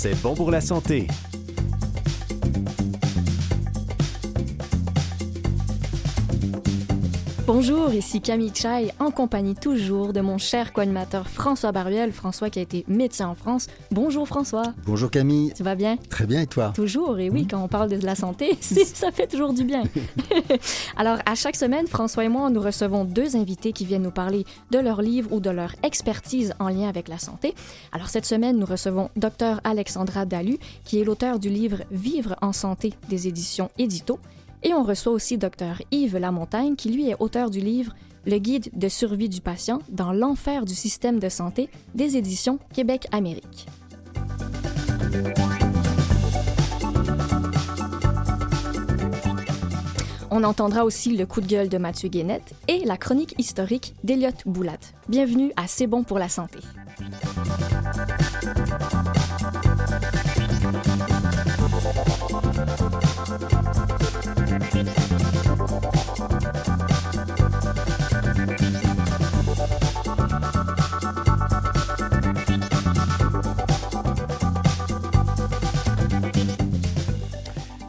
C'est bon pour la santé. Bonjour, ici Camille Chai, en compagnie toujours de mon cher co-animateur François Baruel. François qui a été médecin en France. Bonjour François. Bonjour Camille. Tu vas bien? Très bien et toi? Toujours, et oui, quand on parle de la santé, ça fait toujours du bien. Alors, à chaque semaine, François et moi, nous recevons deux invités qui viennent nous parler de leur livre ou de leur expertise en lien avec la santé. Alors, cette semaine, nous recevons Dr Alexandra Dalu, qui est l'auteur du livre Vivre en santé des éditions Édito. Et on reçoit aussi Dr Yves Lamontagne, qui lui est auteur du livre Le guide de survie du patient dans l'enfer du système de santé des éditions Québec-Amérique. On entendra aussi le coup de gueule de Mathieu Guénette et la chronique historique d'Eliott Boulat. Bienvenue à C'est bon pour la santé.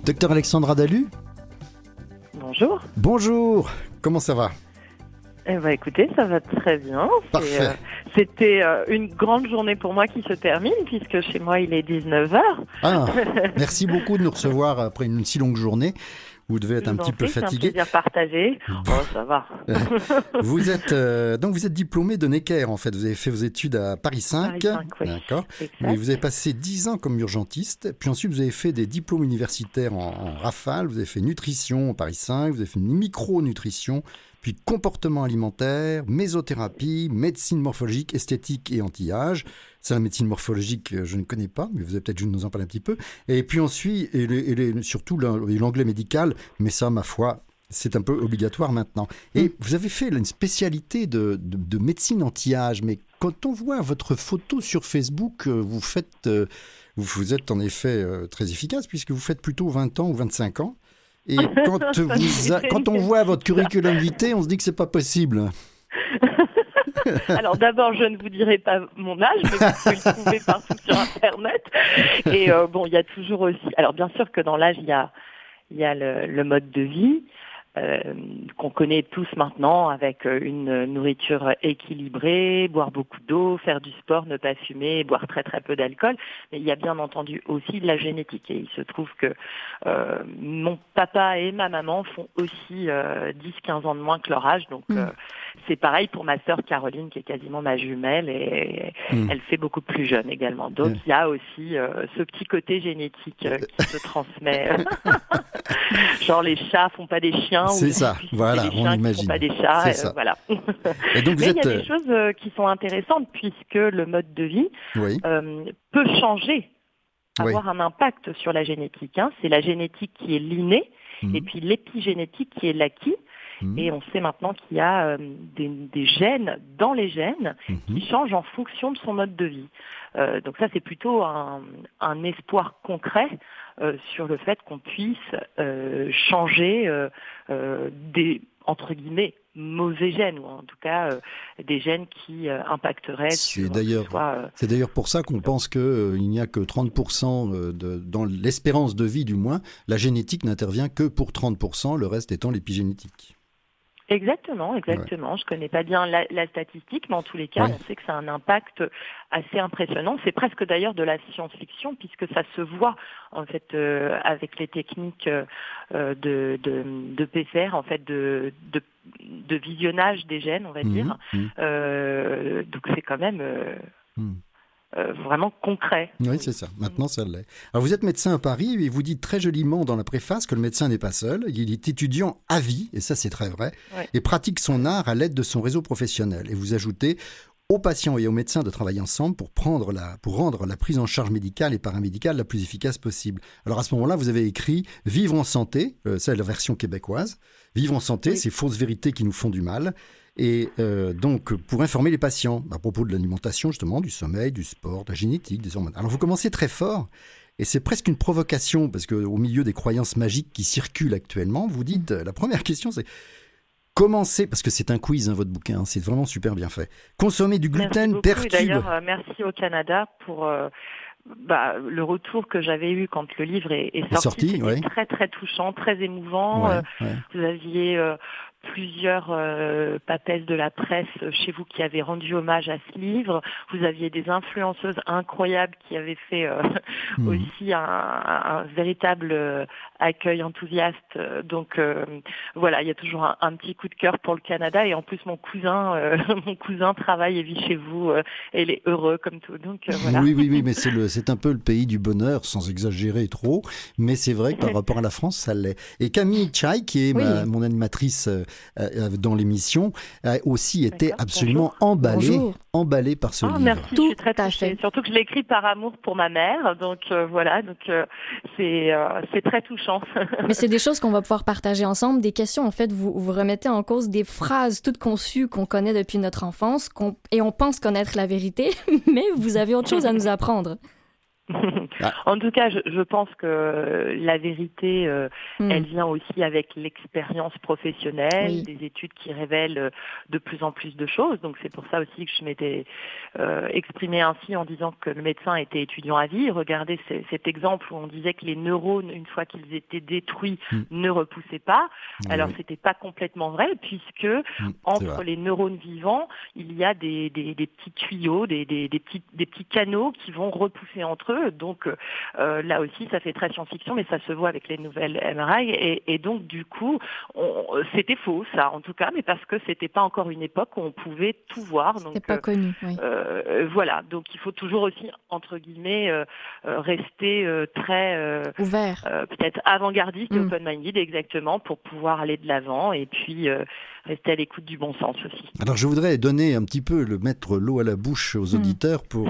Docteur Alexandra Dalu Bonjour. Bonjour. Comment ça va Eh ben, écoutez, ça va très bien. Parfait. Euh, C'était euh, une grande journée pour moi qui se termine puisque chez moi il est 19h. Ah, merci beaucoup de nous recevoir après une si longue journée. Vous devez être un petit peu fatigué. C'est un plaisir partagé. Oh, ça va. vous êtes euh, donc vous êtes diplômé de Necker en fait. Vous avez fait vos études à Paris 5. Paris 5 oui. D'accord. Mais vous avez passé 10 ans comme urgentiste. Puis ensuite vous avez fait des diplômes universitaires en, en rafale. Vous avez fait nutrition à Paris 5. Vous avez fait micronutrition. Puis comportement alimentaire, mésothérapie, médecine morphologique, esthétique et anti-âge. C'est la médecine morphologique, je ne connais pas, mais vous avez peut-être nous en parler un petit peu. Et puis ensuite, et, les, et les, surtout l'anglais médical, mais ça, ma foi, c'est un peu obligatoire maintenant. Et vous avez fait une spécialité de, de, de médecine anti-âge, mais quand on voit votre photo sur Facebook, vous faites, vous, vous êtes en effet très efficace puisque vous faites plutôt 20 ans ou 25 ans. Et quand, vous a, quand on voit votre curriculum vitae, on se dit que c'est pas possible. Alors d'abord, je ne vous dirai pas mon âge, mais vous pouvez le trouver partout sur Internet. Et euh, bon, il y a toujours aussi. Alors bien sûr que dans l'âge, il y a, il y a le, le mode de vie. Euh, qu'on connaît tous maintenant avec une nourriture équilibrée, boire beaucoup d'eau, faire du sport, ne pas fumer, boire très très peu d'alcool. Mais il y a bien entendu aussi de la génétique. Et il se trouve que euh, mon papa et ma maman font aussi euh, 10-15 ans de moins que leur âge. Donc mmh. C'est pareil pour ma sœur Caroline qui est quasiment ma jumelle et mmh. elle fait beaucoup plus jeune également. Donc mmh. il y a aussi euh, ce petit côté génétique qui se transmet. Genre les chats font pas des chiens c'est ça, voilà, on imagine. Pas des chats, c'est ça. Euh, voilà. Et donc vous Mais êtes... il y a des choses euh, qui sont intéressantes puisque le mode de vie oui. euh, peut changer, avoir oui. un impact sur la génétique. Hein. C'est la génétique qui est l'inné mmh. et puis l'épigénétique qui est l'acquis. Mmh. Et on sait maintenant qu'il y a euh, des, des, gènes dans les gènes mmh. qui changent en fonction de son mode de vie. Euh, donc ça, c'est plutôt un, un, espoir concret euh, sur le fait qu'on puisse euh, changer euh, des entre guillemets mauvais gènes ou en tout cas des gènes qui impacteraient sur d'ailleurs c'est d'ailleurs pour ça qu'on pense que il n'y a que 30% de, dans l'espérance de vie du moins la génétique n'intervient que pour 30% le reste étant l'épigénétique. Exactement, exactement. Ouais. Je connais pas bien la, la, statistique, mais en tous les cas, ouais. on sait que ça a un impact assez impressionnant. C'est presque d'ailleurs de la science-fiction puisque ça se voit en fait euh, avec les techniques euh, de, de, de, PCR, en fait de, de, de, visionnage des gènes, on va mmh, dire. Mmh. Euh, donc c'est quand même. Mmh. Euh, vraiment concret. Oui, c'est ça. Maintenant, ça l'est. Alors, vous êtes médecin à Paris et vous dites très joliment dans la préface que le médecin n'est pas seul. Il est étudiant à vie, et ça, c'est très vrai, oui. et pratique son art à l'aide de son réseau professionnel. Et vous ajoutez aux patients et aux médecins de travailler ensemble pour, prendre la, pour rendre la prise en charge médicale et paramédicale la plus efficace possible. Alors à ce moment-là, vous avez écrit Vivre en santé, euh, c'est la version québécoise. Vivre en santé, oui. ces fausses vérités qui nous font du mal. Et euh, donc, pour informer les patients à propos de l'alimentation, justement, du sommeil, du sport, de la génétique, des hormones. Alors, vous commencez très fort, et c'est presque une provocation, parce qu'au milieu des croyances magiques qui circulent actuellement, vous dites, la première question, c'est commencer, parce que c'est un quiz, hein, votre bouquin, c'est vraiment super bien fait. Consommer du gluten merci perturbe. D'ailleurs, euh, merci au Canada pour... Euh bah, le retour que j'avais eu quand le livre est, sorti, c'était très très touchant, très émouvant. Vous aviez plusieurs euh, papesses de la presse chez vous qui avaient rendu hommage à ce livre. Vous aviez des influenceuses incroyables qui avaient fait euh, mhm. aussi un, véritable euh, accueil enthousiaste. Donc voilà, il y a toujours un, petit coup de cœur pour le Canada et en plus mon cousin, mon cousin travaille et vit chez vous et il est heureux comme tout. Donc voilà. Oui, oui, oui, mais c'est le, c'est un peu le pays du bonheur, sans exagérer trop. Mais c'est vrai que par rapport à la France, ça l'est. Et Camille Chai, qui est mon animatrice euh, euh, dans l'émission, a aussi été absolument emballé, emballé par ce ah, livre. Merci, Tout je suis très touchée. Surtout que je l'ai écrit par amour pour ma mère, donc euh, voilà, donc c'est c'est très touchant. Mais c'est des choses qu'on va pouvoir partager ensemble, des questions en fait, vous vous remettez en cause des phrases toutes conçues qu'on connaît depuis notre enfance, et on pense connaître la vérité, mais vous avez autre chose à nous apprendre. Ah. en tout cas, je, je, pense que la vérité, euh, hmm. elle vient aussi avec l'expérience professionnelle, des études qui révèlent euh, de plus en plus de choses. Donc c'est pour ça aussi que je m'étais euh, exprimée ainsi en disant que le médecin était étudiant à vie. Regardez cet exemple où on disait que les neurones, une fois qu'ils étaient détruits, hmm. ne repoussaient pas. Alors c'était pas complètement vrai puisque hmm, entre les neurones vivants, il y a des, des, des petits tuyaux, des, des, petits, des petits canaux qui vont repousser entre eux donc euh, là aussi, ça fait très science-fiction, mais ça se voit avec les nouvelles MRI. Et, donc du coup, c'était faux, ça en tout cas, mais parce que c'était pas encore une époque où on pouvait tout voir. Donc pas connu. Euh, voilà, donc il faut toujours aussi entre guillemets euh, rester très ouvert, peut-être avant-gardiste et mm. open-minded exactement pour pouvoir aller de l'avant et puis rester à l'écoute du bon sens aussi. Alors je voudrais donner un petit peu le mettre l'eau à la bouche aux mm. auditeurs pour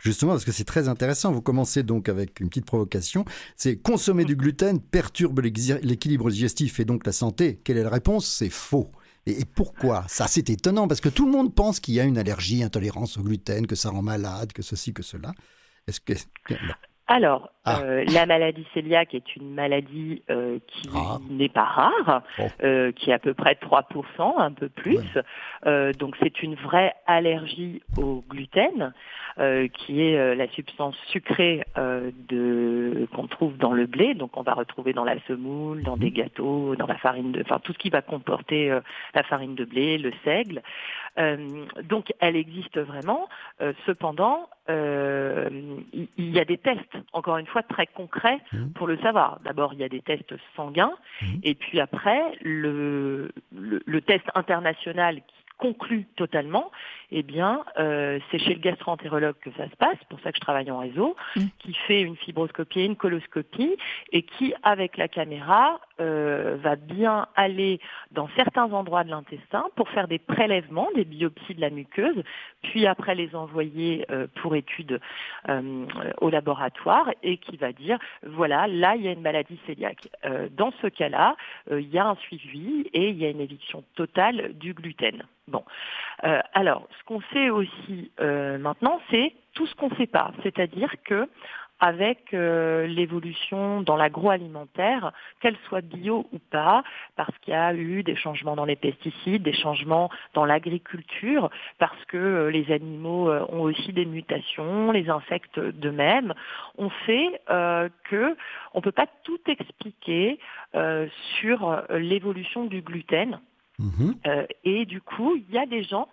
justement parce que c'est très intéressant. Vous commencez donc avec une petite provocation. C'est consommer du gluten perturbe l'équilibre digestif et donc la santé. Quelle est la réponse? C'est faux. Et pourquoi? Ça, c'est étonnant parce que tout le monde pense qu'il y a une allergie, intolérance au gluten, que ça rend malade, que ceci, que cela. Est-ce que alors, ah. euh, la maladie cœliaque est une maladie euh, qui ah. n'est pas rare, euh, qui est à peu près 3%, un peu plus. donc c'est une vraie allergie au gluten, qui est la substance sucrée qu'on trouve dans le blé. Donc on va retrouver dans la semoule, dans des mhm. gâteaux, dans la farine de, enfin tout ce qui va comporter la farine de blé, le seigle. donc elle existe vraiment. cependant, il y a des tests encore une fois, très concret mmh. pour le savoir. D'abord, il y a des tests sanguins, mmh. et puis après, le, le, test international qui conclut totalement, eh bien, euh, c'est chez le gastro-entérologue que ça se passe, pour ça que je travaille en réseau, mmh. qui fait une fibroscopie et une coloscopie, et qui, avec la caméra, euh, va bien aller dans certains endroits de l'intestin pour faire des prélèvements, des biopsies de la muqueuse, puis après les envoyer euh, pour études euh, au laboratoire et qui va dire voilà, là il y a une maladie cœliaque. dans ce cas-là, il y a un suivi et il y a une éviction totale du gluten. Bon, alors ce qu'on sait aussi maintenant, c'est tout ce qu'on ne sait pas, c'est-à-dire que avec euh, l'évolution dans l'agroalimentaire, qu'elle soit bio ou pas, parce qu'il y a eu des changements dans les pesticides, des changements dans l'agriculture, parce que euh, les animaux euh, ont aussi des mutations, les insectes de même. On sait que on peut pas tout expliquer sur l'évolution du gluten. Mhm. et du coup, il y a des gens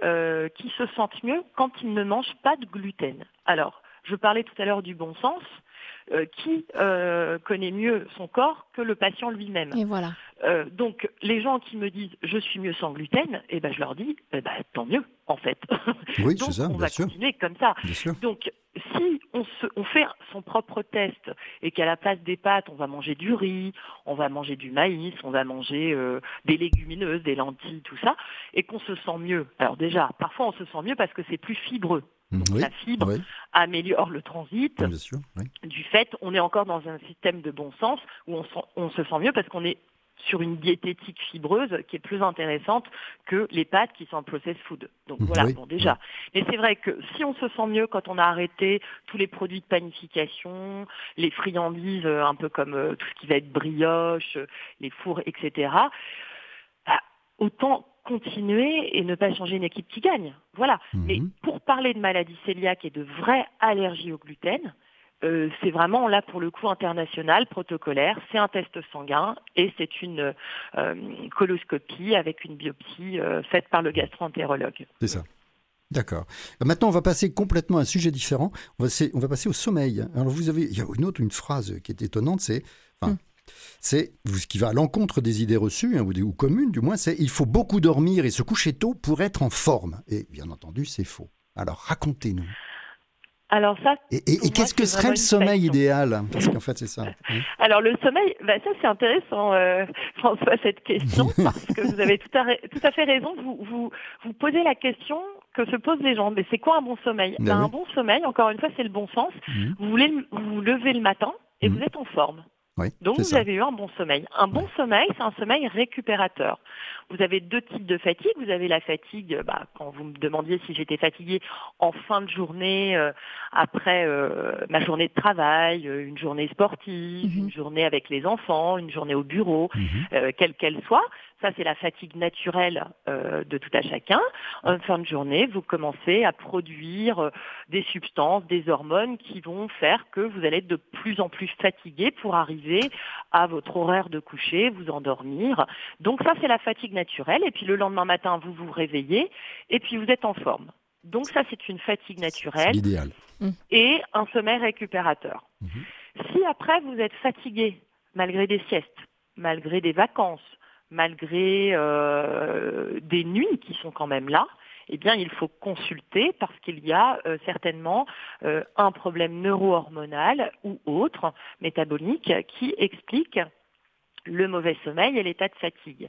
qui se sentent mieux quand ils ne mangent pas de gluten. Alors, je parlais tout à l'heure du bon sens. Euh, qui euh, connaît mieux son corps que le patient lui-même. Et voilà. Euh, donc les gens qui me disent je suis mieux sans gluten, eh ben je leur dis eh ben, tant mieux en fait. Oui, c'est ça. On va continuer comme ça. Donc si on, se, on fait son propre test et qu'à la place des pâtes on va manger du riz, on va manger du maïs, on va manger des légumineuses, des lentilles, tout ça, et qu'on se sent mieux. Alors déjà, parfois on se sent mieux parce que c'est plus fibreux. Donc la fibre améliore le transit. Du fait, on est encore dans un système de bon sens où on, se sent mieux parce qu'on est sur une diététique fibreuse qui est plus intéressante que les pâtes qui sont en processed food. Donc voilà, bon déjà. Mais c'est vrai que si on se sent mieux quand on a arrêté tous les produits de panification, les friandises euh, un peu comme euh, tout ce qui va être brioche, les fours, etc., bah, autant continuer et ne pas changer une équipe qui gagne. Voilà. Mhm. Mais pour parler de maladie cœliaque et de vraie allergie au gluten, euh, c'est vraiment là pour le coup international, protocolaire, c'est un test sanguin et c'est une euh, coloscopie avec une biopsie euh, faite par le gastroentérologue. C'est ça. D'accord. Maintenant, on va passer complètement à un sujet différent. On va, on va, passer au sommeil. Alors, vous avez, il y a une autre, une phrase qui est étonnante, c'est, enfin, hmm. C'est ce qui va à l'encontre des idées reçues hein, ou, ou communes, du moins, c'est il faut beaucoup dormir et se coucher tôt pour être en forme. Et bien entendu, c'est faux. Alors, racontez-nous. Alors ça. Et, qu'est-ce que serait le sommeil idéal Parce qu'en fait, c'est ça. Alors le sommeil, bah, ça c'est intéressant, euh, François, cette question, parce que vous avez tout à, tout à fait raison. Vous, vous, vous posez la question que se posent les gens. Mais c'est quoi un bon sommeil? Ben Un bon sommeil, encore une fois, c'est le bon sens. Mhm. Vous voulez vous lever le matin et mhm. vous êtes en forme. Donc vous avez eu un bon sommeil. Un bon sommeil, c'est un sommeil récupérateur. Vous avez deux types de fatigue. Vous avez la fatigue, bah, quand vous me demandiez si j'étais fatiguée en fin de journée, euh, après euh, ma journée de travail, euh, une journée sportive, mhm. une journée avec les enfants, une journée au bureau, mhm. quelle qu'elle soit. Ça, c'est la fatigue naturelle de tout à chacun. En fin de journée, vous commencez à produire des substances, des hormones qui vont faire que vous allez être de plus en plus fatigué pour arriver à votre horaire de coucher, vous endormir. Donc ça, c'est la fatigue naturelle. Et puis le lendemain matin, vous vous réveillez et puis vous êtes en forme. Donc ça, c'est une fatigue naturelle. Idéal. Mmh. Et un sommeil récupérateur. Mmh. Si après, vous êtes fatigué, malgré des siestes, malgré des vacances, malgré euh, des nuits qui sont quand même là, eh bien, il faut consulter parce qu'il y a euh, certainement euh, un problème neuro-hormonal ou autre, métabolique, qui explique le mauvais sommeil et l'état de fatigue.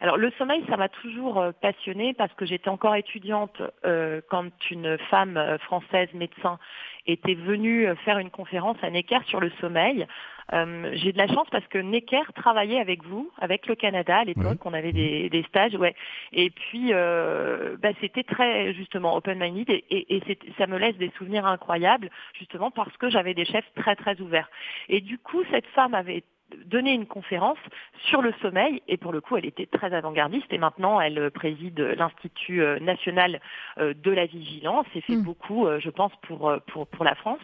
Alors le sommeil, ça m'a toujours euh, passionnée parce que j'étais encore étudiante euh, quand une femme euh, française médecin était venue faire une conférence à Necker sur le sommeil. J'ai de la chance parce que Necker travaillait avec vous, avec le Canada à l'époque, on avait des, stages, ouais. Et puis bah, c'était très justement open-minded et, et, et ça me laisse des souvenirs incroyables justement parce que j'avais des chefs très très ouverts. Et du coup, cette femme avait donné une conférence sur le sommeil et pour le coup elle était très avant-gardiste et maintenant elle préside l'Institut euh, national euh, de la vigilance et fait hmm. beaucoup euh, je pense pour, pour, pour la France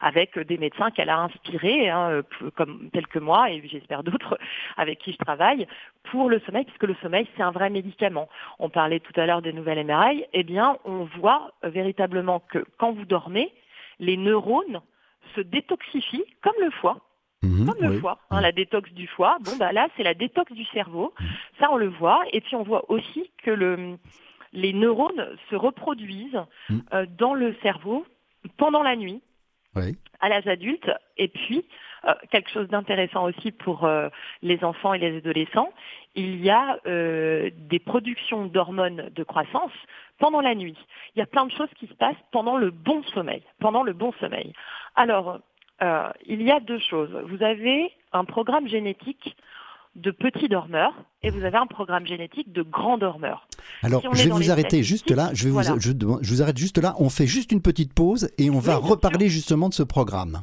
avec des médecins qu'elle a inspirés hein, comme tels que moi et j'espère d'autres avec qui je travaille pour le sommeil puisque le sommeil c'est un vrai médicament. On parlait tout à l'heure des nouvelles MRI, eh bien on voit véritablement que quand vous dormez les neurones se détoxifient comme le foie Mhm, comme le foie, hein, la détox du foie. Bon, bah là, c'est la détox du cerveau. Mhm. Ça, on le voit. Et puis, on voit aussi que le, les neurones se reproduisent mhm. euh, dans le cerveau pendant la nuit, à l'âge adulte. Et puis, euh, quelque chose d'intéressant aussi pour euh, les enfants et les adolescents, il y a des productions d'hormones de croissance pendant la nuit. Il y a plein de choses qui se passent pendant le bon sommeil. Pendant le bon sommeil. Alors, euh, il y a deux choses. Vous avez un programme génétique de petits dormeurs et vous avez un programme génétique de grands dormeurs. Alors, je vais vous arrêter juste là. Je, vais vous, je, vous arrête juste là. On fait juste une petite pause et on va reparler justement de ce programme.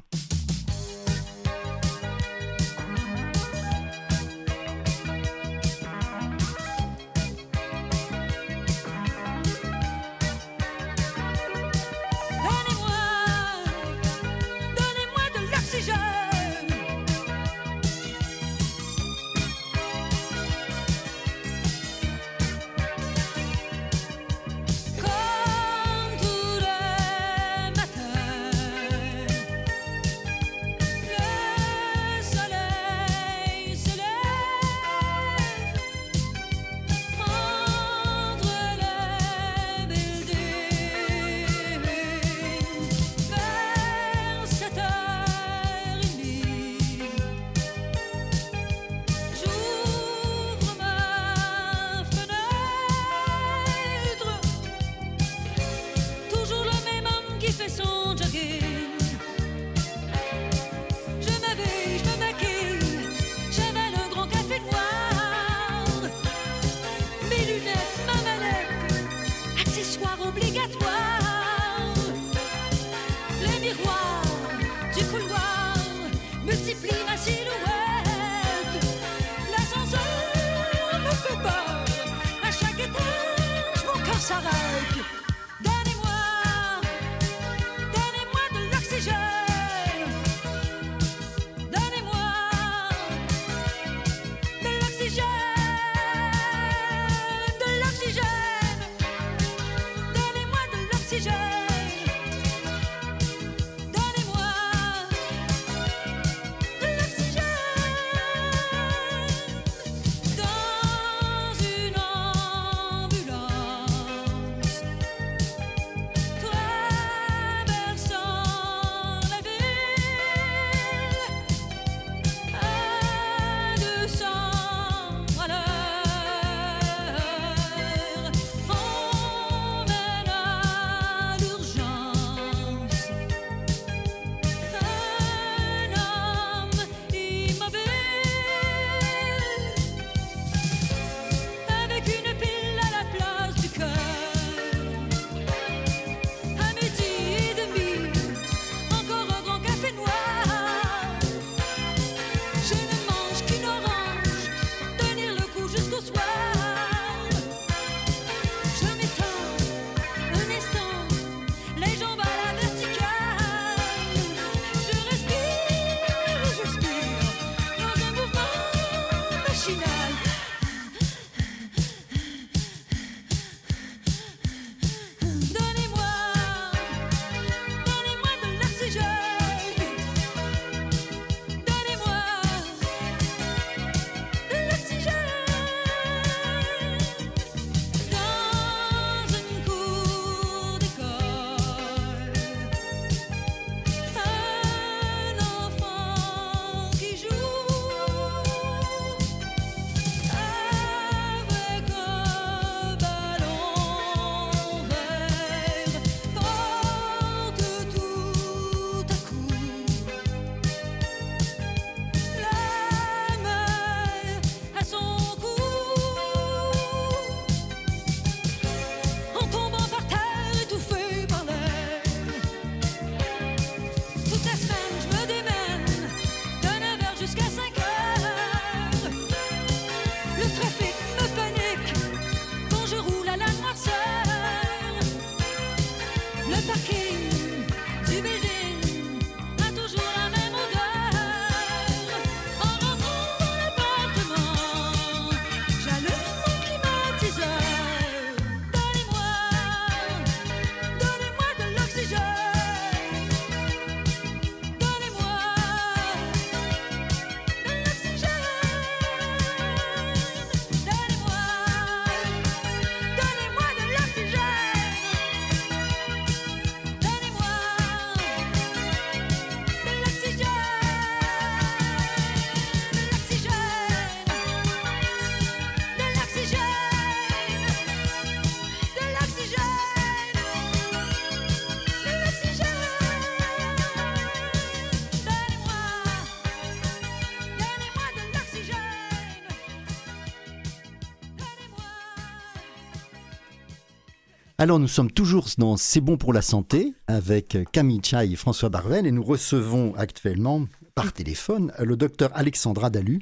Alors nous sommes toujours dans C'est bon pour la santé avec Camille Chai et François Barvel et nous recevons actuellement par téléphone le docteur Alexandra Dalu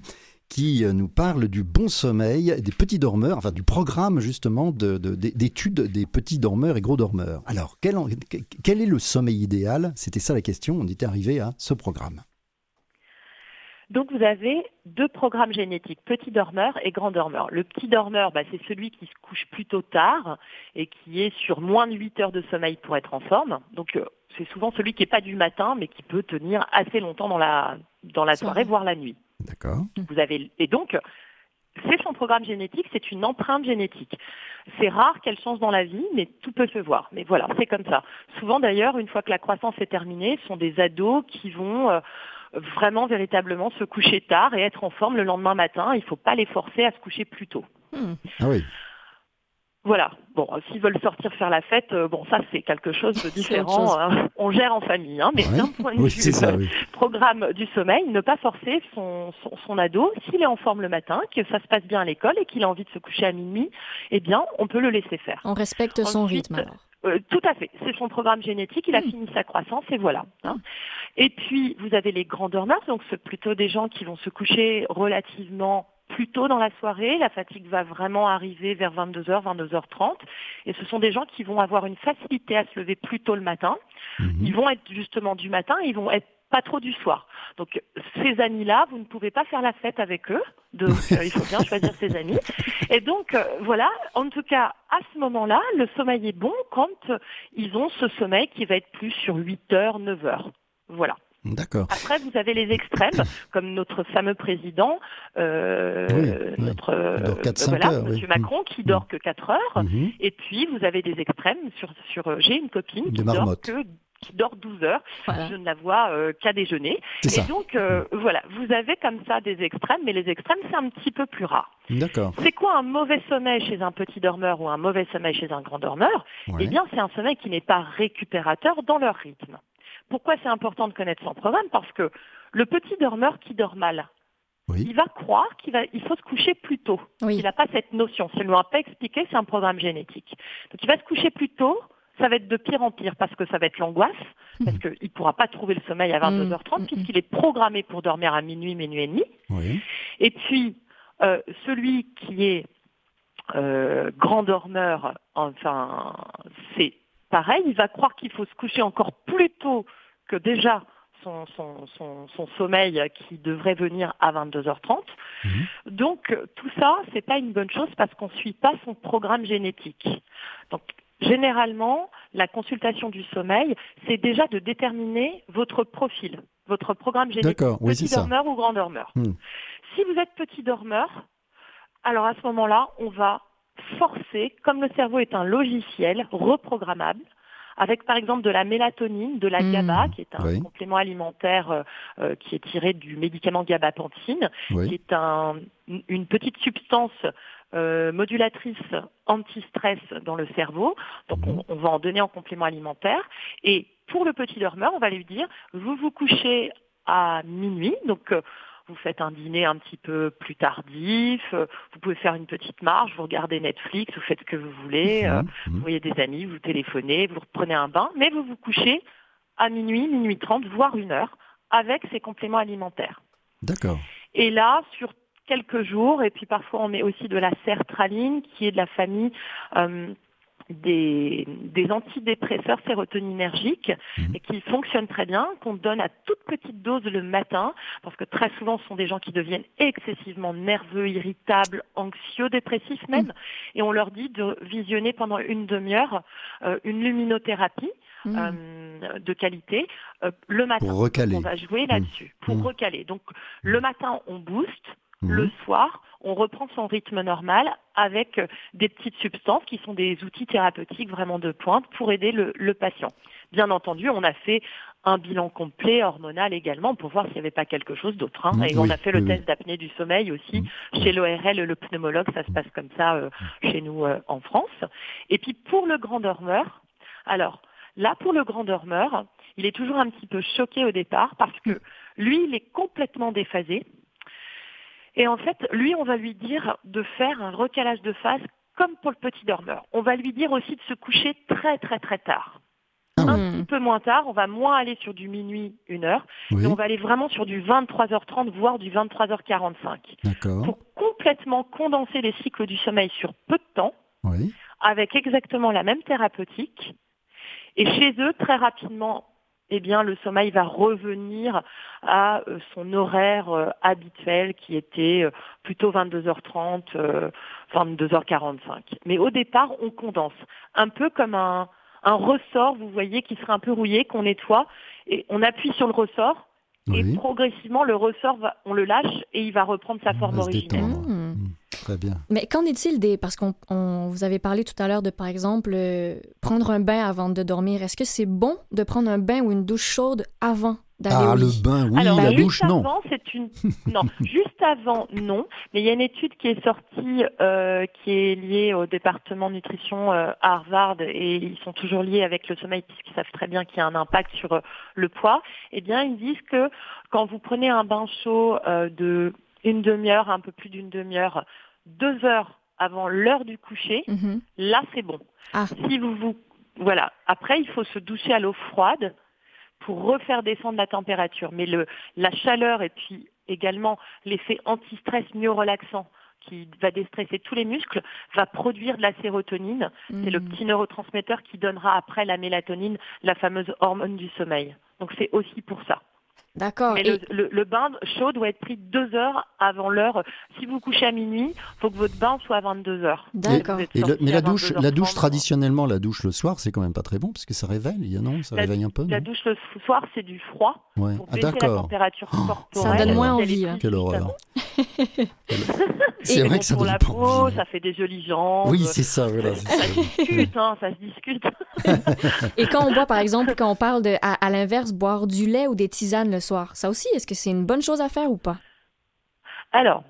qui euh, nous parle du bon sommeil des petits dormeurs, enfin du programme justement d'études des petits dormeurs et gros dormeurs. Alors quel, quel est le sommeil idéal? C'était ça la question, on était arrivé à ce programme. Donc vous avez deux programmes génétiques, petit dormeur et grand dormeur. Le petit dormeur, bah, c'est celui qui se couche plutôt tard et qui est sur moins de 8 heures de sommeil pour être en forme. Donc euh, c'est souvent celui qui n'est pas du matin mais qui peut tenir assez longtemps dans la, dans la soirée, voire la nuit. D'accord. Vous avez et donc c'est son programme génétique, c'est une empreinte génétique. C'est rare qu'elle change dans la vie, mais tout peut se voir. Mais voilà, c'est comme ça. Souvent d'ailleurs, une fois que la croissance est terminée, ce sont des ados qui vont euh, vraiment véritablement se coucher tard et être en forme le lendemain matin. Il ne faut pas les forcer à se coucher plus tôt. Hmm. Ah oui. Voilà. Bon, s'ils veulent sortir faire la fête, euh, bon, ça c'est quelque chose de différent. Hein. On gère en famille, hein, mais d'un point de vue euh, programme du sommeil, ne pas forcer son, son, ado, s'il est en forme le matin, que ça se passe bien à l'école et qu'il a envie de se coucher à minuit, eh bien, on peut le laisser faire. On respecte son rythme. Alors. Euh, tout à fait. C'est son programme génétique. Il a hmm. fini sa croissance et voilà. Hein. Et puis, vous avez les grands dormeurs. Donc, c'est plutôt des gens qui vont se coucher relativement plus tôt dans la soirée. La fatigue va vraiment arriver vers 22h, 22h30. Et ce sont des gens qui vont avoir une facilité à se lever plus tôt le matin. Mhm. Ils vont être justement du matin. Ils vont être pas trop du soir. Donc ces amis-là, vous ne pouvez pas faire la fête avec eux. Donc euh, il faut bien choisir ses amis. Et donc euh, voilà, en tout cas, à ce moment-là, le sommeil est bon quand euh, ils ont ce sommeil qui va être plus sur 8 heures, 9 heures. Voilà. D'accord. Après, vous avez les extrêmes, comme notre fameux président, euh, notre voilà, Monsieur Macron, qui dort mm. que 4 heures. Mm-hmm. Et puis, vous avez des extrêmes sur, sur j'ai une copine qui dort que qui dort 12 heures. Je ne la vois euh, qu'à déjeuner. Et donc, euh, voilà, vous avez comme ça des extrêmes, mais les extrêmes, c'est un petit peu plus rare. D'accord. C'est quoi un mauvais sommeil chez un petit dormeur ou un mauvais sommeil chez un grand dormeur Eh bien, c'est un sommeil qui n'est pas récupérateur dans leur rythme. Pourquoi c'est important de connaître son programme? Parce que le petit dormeur qui dort mal, il va croire qu'il va, il faut se coucher plus tôt. Il n'a pas cette notion. Si on ne lui a pas expliqué, c'est un programme génétique. Donc il va se coucher plus tôt, ça va être de pire en pire parce que ça va être l'angoisse, mhm. parce qu'il ne pourra pas trouver le sommeil à 22h30 mhm. puisqu'il est programmé pour dormir à minuit, minuit et demi. Et puis, euh, celui qui est euh, grand dormeur, enfin, c'est pareil, il va croire qu'il faut se coucher encore plus tôt que déjà son, son, sommeil qui devrait venir à 22h30. Mhm. Donc tout ça, c'est pas une bonne chose parce qu'on ne suit pas son programme génétique. Donc Généralement, la consultation du sommeil, c'est déjà de déterminer votre profil, votre programme génétique, petit dormeur ou grand dormeur. Hmm. Si vous êtes petit dormeur, alors à ce moment-là, on va forcer, comme le cerveau est un logiciel reprogrammable, avec par exemple de la mélatonine, de la hmm. GABA, qui est un complément alimentaire euh, euh, qui est tiré du médicament gabapentine, qui est une petite substance euh, modulatrice anti-stress dans le cerveau. Donc mhm. on, va en donner en complément alimentaire. Et pour le petit dormeur, on va lui dire, vous vous couchez à minuit, donc euh, vous faites un dîner un petit peu plus tardif, euh, vous pouvez faire une petite marche, vous regardez Netflix, vous faites ce que vous voulez, mhm. vous voyez des amis, vous téléphonez, vous reprenez un bain, mais vous vous couchez à minuit, minuit trente, voire une heure, avec ces compléments alimentaires. D'accord. Et là, sur quelques jours. Et puis parfois, on met aussi de la sertraline, qui est de la famille euh, des, antidépresseurs sérotoninergiques mmh. et qui fonctionnent très bien, qu'on donne à toute petite dose le matin, parce que très souvent, ce sont des gens qui deviennent excessivement nerveux, irritables, anxieux, dépressifs même, mmh. et on leur dit de visionner pendant une demi-heure euh, une luminothérapie. Mmh. Euh, de qualité le matin. Pour recaler. On va jouer là-dessus pour recaler. Donc le matin on booste, Mhm. Le soir, on reprend son rythme normal avec des petites substances qui sont des outils thérapeutiques vraiment de pointe pour aider le, patient. Bien entendu, on a fait un bilan complet hormonal également pour voir s'il n'y avait pas quelque chose d'autre. Hein. Et on a fait le test d'apnée du sommeil aussi mhm. chez l'ORL, le pneumologue, ça se passe comme ça euh, chez nous euh, en France. Et puis pour le grand dormeur, alors là pour le grand dormeur, il est toujours un petit peu choqué au départ parce que lui, il est complètement déphasé. Et en fait, lui, on va lui dire de faire un recalage de phase comme pour le petit dormeur. On va lui dire aussi de se coucher très très très tard. Ah un petit peu moins tard, on va moins aller sur du minuit, une heure, Oui, et on va aller vraiment sur du 23h30, voire du 23h45, d'accord. pour complètement condenser les cycles du sommeil sur peu de temps, Oui, avec exactement la même thérapeutique. Et chez eux, très rapidement, eh bien, le sommeil va revenir à euh, son horaire euh, habituel qui était euh, plutôt 22h30, euh, 22h45. Mais au départ, on condense. Un peu comme un, un ressort, vous voyez, qui serait un peu rouillé, qu'on nettoie, et on appuie sur le ressort, et progressivement, le ressort, va, on le lâche et il va reprendre sa forme originelle. Hmm. Hmm, Très bien. Mais qu'en est-il des... Parce qu'on on- vous avez parlé tout à l'heure de, par exemple, euh, prendre un bain avant de dormir. Est-ce que c'est bon de prendre un bain ou une douche chaude avant Ah, le bain, oui, Alors, la juste douche, non. avant, c'est une non, juste avant, non. Mais il y a une étude qui est sortie, euh, qui est liée au département nutrition euh, à Harvard, et ils sont toujours liés avec le sommeil puisqu'ils savent très bien qu'il y a un impact sur euh, le poids. Eh bien, ils disent que quand vous prenez un bain chaud euh, de une demi-heure, un peu plus d'une demi-heure, deux heures avant l'heure du coucher, Mhm. là c'est bon. Ah. Si vous vous voilà, après il faut se doucher à l'eau froide pour refaire descendre la température. Mais le la chaleur et puis également l'effet anti-stress myo-relaxant qui va déstresser tous les muscles, va produire de la sérotonine. C'est le Mhm. petit neurotransmetteur qui donnera après la mélatonine, la fameuse hormone du sommeil. Donc c'est aussi pour ça. D'accord. Mais Et- le, le- le bain chaud doit être pris deux heures avant l'heure. Si vous couchez à minuit, il faut que votre bain soit à 22 heures. D'accord. Et le- mais la douche, la douche traditionnellement, la douche le soir, c'est quand même pas très bon parce que ça réveille, non Ça La- réveille un peu. La douche le soir, c'est du froid Ouais. pour Ah la d'accord. température Oh, corporelle. ça donne moins envie, hein. Quelle horreur. C'est vrai que ça pour donne la peau, envie. ça fait des jolies jambes. Oui, c'est ça. Voilà, ça. se discute, hein, ça se discute. Et quand on boit, par exemple, quand on parle de, à, à l'inverse, boire du lait ou des tisanes le soir, ça aussi, est-ce que c'est une bonne chose à faire ou pas? Alors,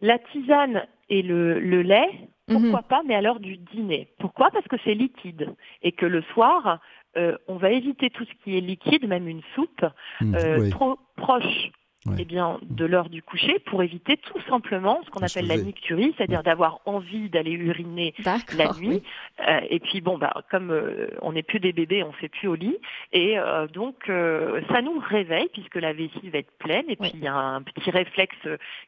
la tisane et le, le lait, pourquoi Mhm. pas, mais alors du dîner. Pourquoi? Parce que c'est liquide et que le soir, euh, on va éviter tout ce qui est liquide, même une soupe, Hmm, euh, oui. trop proche Ouais. eh bien, de l'heure du coucher pour éviter tout simplement ce qu'on appelle la nicturie, c'est-à-dire d'avoir envie d'aller uriner la nuit. Euh, et puis bon, bah, comme euh, on n'est plus des bébés, on ne fait plus au lit. Et euh, donc, euh, ça nous réveille puisque la vessie va être pleine. Et puis, il y a un petit réflexe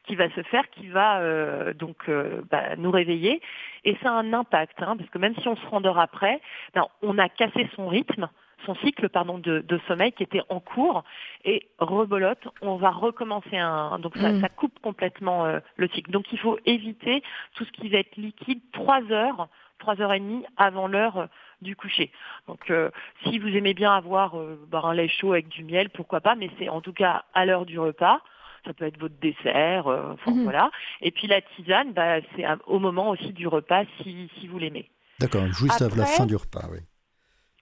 qui va se faire qui va euh, donc euh, bah, nous réveiller. Et ça a un impact, hein, parce que même si on se rendort après, ben, on a cassé son rythme son cycle pardon de, de sommeil qui était en cours et rebolote on va recommencer un donc ça, Mm. ça coupe complètement euh, le cycle donc il faut éviter tout ce qui va être liquide trois heures trois heures et demie avant l'heure euh, du coucher donc euh, si vous aimez bien avoir euh, bah, un lait chaud avec du miel pourquoi pas mais c'est en tout cas à l'heure du repas ça peut être votre dessert, euh, enfin, Mhm. voilà. Et puis la tisane, bah, c'est à- au moment aussi du repas si, si vous l'aimez. D'accord, juste à la Après- fin du repas, oui.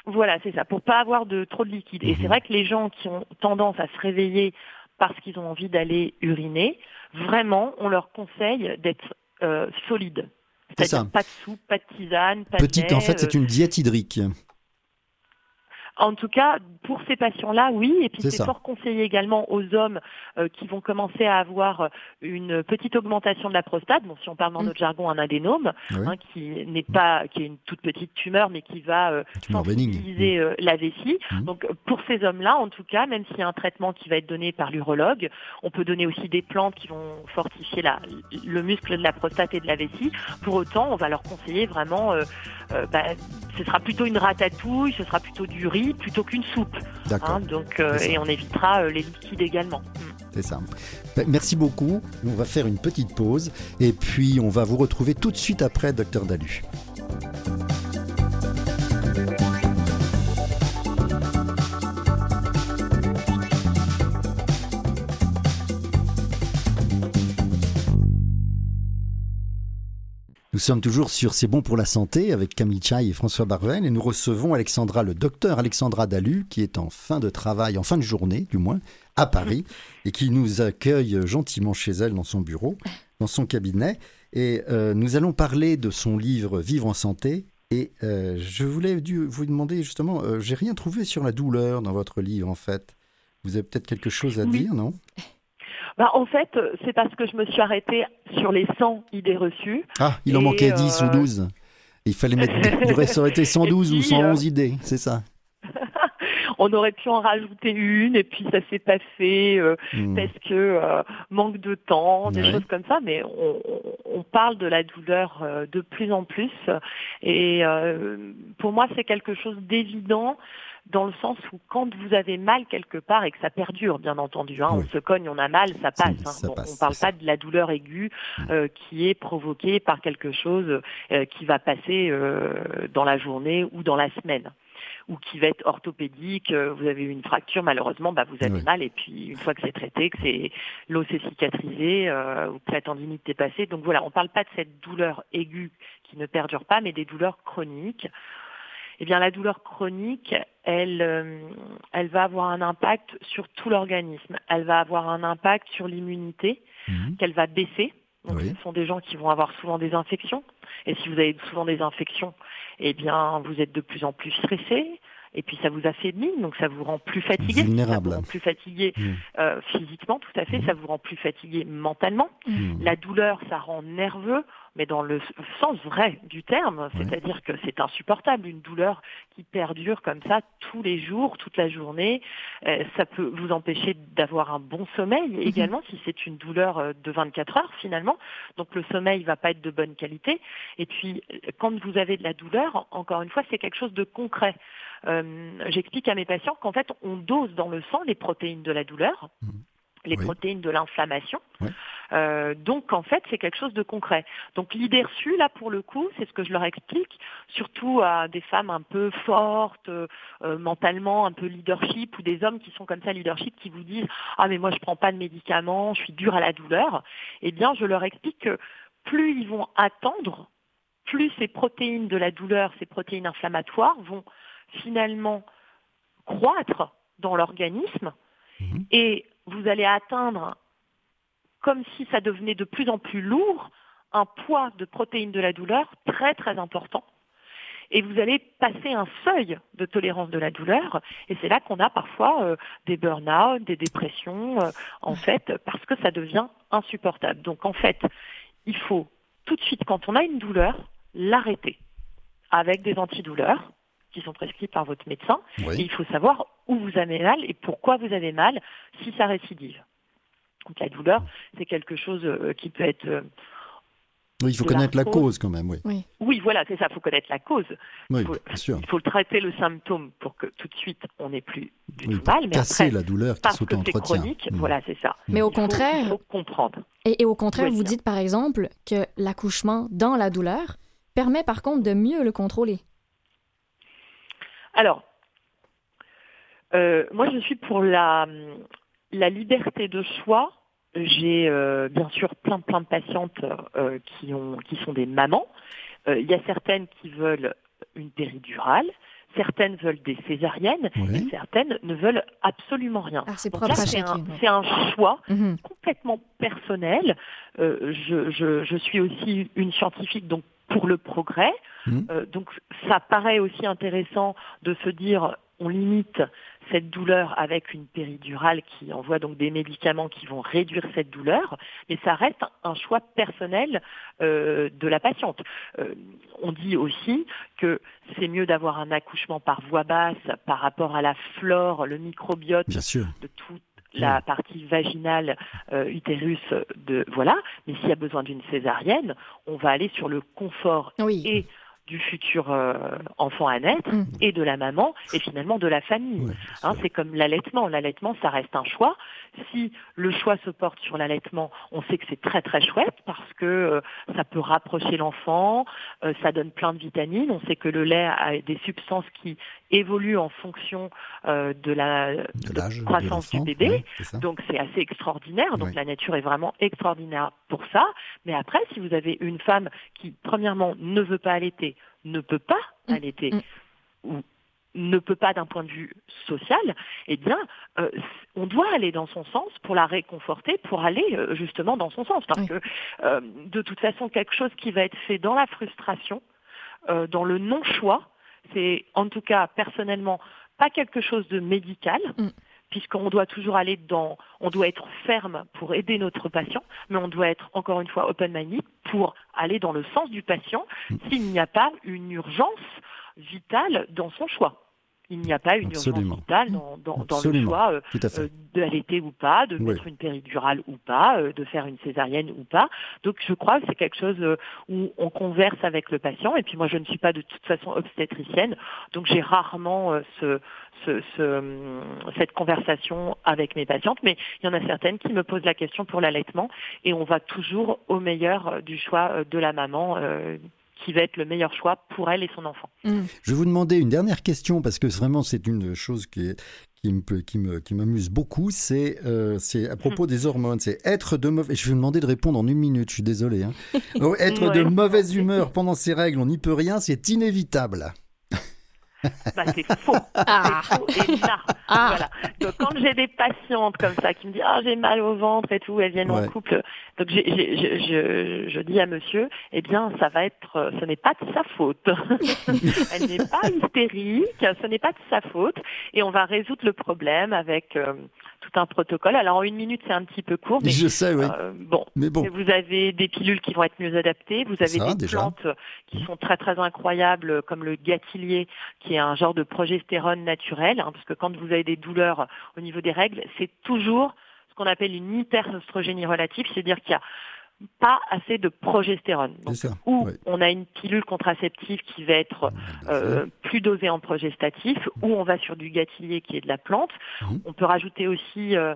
Voilà, c'est ça, pour pas avoir de trop de liquide. Et Mhm. c'est vrai que les gens qui ont tendance à se réveiller parce qu'ils ont envie d'aller uriner, vraiment, on leur conseille d'être euh, solide. C'est C'est-à-dire ça. pas de soupe, pas de tisane, pas Petite, de lait, en fait, c'est euh, une diète hydrique. En tout cas, pour ces patients-là, oui. Et puis C'est fort conseillé également aux hommes euh, qui vont commencer à avoir une petite augmentation de la prostate. Bon, si on parle dans Mm. notre jargon, un adénome, Oui. hein, qui n'est pas, qui est une toute petite tumeur, mais qui va euh, sensibiliser euh, la vessie. Mm. Donc euh, pour ces hommes-là, en tout cas, même s'il y a un traitement qui va être donné par l'urologue, on peut donner aussi des plantes qui vont fortifier la, le muscle de la prostate et de la vessie. Pour autant, on va leur conseiller vraiment, euh, euh, bah, ce sera plutôt une ratatouille, ce sera plutôt du riz plutôt qu'une soupe. D'accord, hein. donc euh, et on évitera euh, les liquides également. Mm. c'est ça. Ben, Merci beaucoup. On va faire une petite pause et puis on va vous retrouver tout de suite après, docteur Dalu. Nous sommes toujours sur C'est bon pour la santé avec Camille Chaille et François Barvel et nous recevons Alexandra, le docteur Alexandra Dalu, qui est en fin de travail, en fin de journée du moins, à Paris et qui nous accueille gentiment chez elle dans son bureau, dans son cabinet. Et euh, nous allons parler de son livre Vivre en santé. Et euh, je voulais vous demander justement, euh, j'ai rien trouvé sur la douleur dans votre livre en fait. Vous avez peut-être quelque chose à Oui. dire, non? bah, En fait, c'est parce que je me suis arrêtée sur les 100 idées reçues. Ah, il en manquait 10 ou 12. Il fallait mettre. il aurait été 112 ou 111 idées, c'est ça on aurait pu en rajouter une et puis ça s'est pas fait euh, hmm. parce que euh, manque de temps, des choses comme ça. Mais on, parle de la douleur euh, de plus en plus et pour moi c'est quelque chose d'évident dans le sens où quand vous avez mal quelque part et que ça perdure, bien entendu, hein, on se cogne, on a mal, ça passe. Hein. on ne parle pas de la douleur aiguë hmm. qui est provoquée par quelque chose qui va passer dans la journée ou dans la semaine ou qui va être orthopédique, euh, vous avez eu une fracture, malheureusement, bah, vous avez mal, et puis une fois que c'est traité, que c'est l'os est cicatrisé, euh, ou que la tendinite est passée. Donc voilà, on ne parle pas de cette douleur aiguë qui ne perdure pas, mais des douleurs chroniques. Eh bien, la douleur chronique, elle, euh, elle va avoir un impact sur tout l'organisme. Elle va avoir un impact sur l'immunité, mhm. qu'elle va baisser. Donc, ce sont des gens qui vont avoir souvent des infections. Et si vous avez souvent des infections, eh bien, vous êtes de plus en plus stressé. Et puis ça vous affaiblit, donc ça vous rend plus fatigué. Ça vous rend plus fatigué mmh. euh, physiquement, tout à fait. Mmh. Ça vous rend plus fatigué mentalement. La douleur, ça rend nerveux mais dans le sens vrai du terme, c'est-à-dire que c'est insupportable, une douleur qui perdure comme ça tous les jours, toute la journée. Euh, ça peut vous empêcher d'avoir un bon sommeil mhm. également si c'est une douleur euh, de 24 heures finalement. Donc le sommeil va pas être de bonne qualité. Et puis quand vous avez de la douleur, encore une fois, c'est quelque chose de concret. Euh, j'explique à mes patients qu'en fait on dose dans le sang les protéines de la douleur. Les protéines de l'inflammation. Euh, donc en fait, c'est quelque chose de concret. Donc l'idée reçue, là pour le coup, c'est ce que je leur explique, surtout à des femmes un peu fortes, euh, mentalement, un peu leadership, ou des hommes qui sont comme ça leadership, qui vous disent ah mais moi je prends pas de médicaments, je suis dur à la douleur. Eh bien, je leur explique que plus ils vont attendre, plus ces protéines de la douleur, ces protéines inflammatoires vont finalement croître dans l'organisme mhm. et vous allez atteindre, comme si ça devenait de plus en plus lourd, un poids de protéines de la douleur très très important. Et vous allez passer un seuil de tolérance de la douleur. Et c'est là qu'on a parfois euh, des burn-out, des dépressions, euh, en fait, parce que ça devient insupportable. Donc en fait, il faut tout de suite, quand on a une douleur, l'arrêter avec des antidouleurs qui sont prescrits par votre médecin. Et il faut savoir où vous avez mal et pourquoi vous avez mal si ça récidive. Donc la douleur, c'est quelque chose euh, qui peut être... Euh, oui, il faut connaître la cause quand même, oui. Oui, voilà, c'est ça, il faut connaître la cause. Oui, il, faut, bien sûr. il faut traiter le symptôme pour que tout de suite on n'ait plus du tout mal. Mais casser la douleur qui s'auto-entretient. chronique, mm. voilà, c'est ça. Mais au contraire... il faut comprendre. Et, au contraire, vous dites par exemple que l'accouchement dans la douleur permet par contre de mieux le contrôler. Alors, euh, moi je suis pour la, la liberté de choix. J'ai euh, bien sûr plein plein de patientes euh, qui, ont, qui sont des mamans. Il y a certaines qui veulent une péridurale, certaines veulent des césariennes et certaines ne veulent absolument rien. Ah, c'est un, un, choix mhm. complètement personnel. je, je, je, suis aussi une scientifique, donc pour le progrès. Mmh. Euh, donc ça paraît aussi intéressant de se dire on limite cette douleur avec une péridurale qui envoie donc des médicaments qui vont réduire cette douleur, mais ça reste un choix personnel euh, de la patiente. Euh, on dit aussi que c'est mieux d'avoir un accouchement par voie basse par rapport à la flore, le microbiote de toute la partie vaginale euh, utérus de voilà mais s'il y a besoin d'une césarienne on va aller sur le confort et du futur euh, enfant à naître mm. et de la maman et finalement de la famille. Hein, c'est comme l'allaitement. L'allaitement, ça reste un choix. Si le choix se porte sur l'allaitement, on sait que c'est très très chouette parce que euh, ça peut rapprocher l'enfant, euh, ça donne plein de vitamines. On sait que le lait a des substances qui évoluent en fonction de la croissance du bébé. Donc c'est assez extraordinaire. Donc la nature est vraiment extraordinaire pour ça. Mais après, si vous avez une femme qui, premièrement, ne veut pas allaiter, ne peut pas mm. allaiter, mm. ou ne peut pas d'un point de vue social, eh bien, euh, on doit aller dans son sens pour la réconforter, pour aller euh, justement dans son sens. Parce que, euh, de toute façon, quelque chose qui va être fait dans la frustration, dans le non-choix, c'est en tout cas personnellement pas quelque chose de médical. Mm. puisqu'on doit toujours aller dans, on doit être ferme pour aider notre patient, mais on doit être encore une fois open-minded pour aller dans le sens du patient mm. s'il n'y a pas une urgence vitale dans son choix il n'y a pas une urgence vitale dans, le choix euh, euh, d'allaiter ou pas, de mettre une péridurale ou pas, euh, de faire une césarienne ou pas. Donc je crois que c'est quelque chose où on converse avec le patient. Et puis moi, je ne suis pas de toute façon obstétricienne, donc j'ai rarement ce, cette conversation avec mes patientes, mais il y en a certaines qui me posent la question pour l'allaitement. Et on va toujours au meilleur du choix de la maman qui va être le meilleur choix pour elle et son enfant. Mm. Je vais vous demander une dernière question parce que vraiment c'est une chose qui qui me qui me qui m'amuse beaucoup, c'est euh, c'est à propos mm. des hormones, c'est être de mauvaise. Je vais vous demander de répondre en une minute. Je suis désolé. Hein. Oh, être de mauvaise humeur pendant ces règles, on n'y peut rien, c'est inévitable. Bah, c'est faux. Ah. C'est faux et ah. Voilà. Donc, quand j'ai des patientes comme ça qui me disent ah j'ai mal au ventre et tout, elles viennent en couple. Donc je, je, je, dis à monsieur, eh bien ça va être, ce n'est pas de sa faute. Elle n'est pas hystérique, ce n'est pas de sa faute, et on va résoudre le problème avec euh, tout un protocole. Alors en une minute, c'est un petit peu court, mais je sais, oui. Euh, bon, mais bon, vous avez des pilules qui vont être mieux adaptées, vous avez des plantes qui sont très très incroyables, comme le gâtillier, qui est un genre de progestérone naturel, hein, parce que quand vous avez des douleurs au niveau des règles, c'est toujours ce qu'on appelle une hyperostrogénie relative, c'est-à-dire qu'il y a pas assez de progestérone. ou on a une pilule contraceptive qui va être euh, plus dosée en progestatif, ou on va sur du gâtillier qui est de la plante. Mhm. On peut rajouter aussi euh,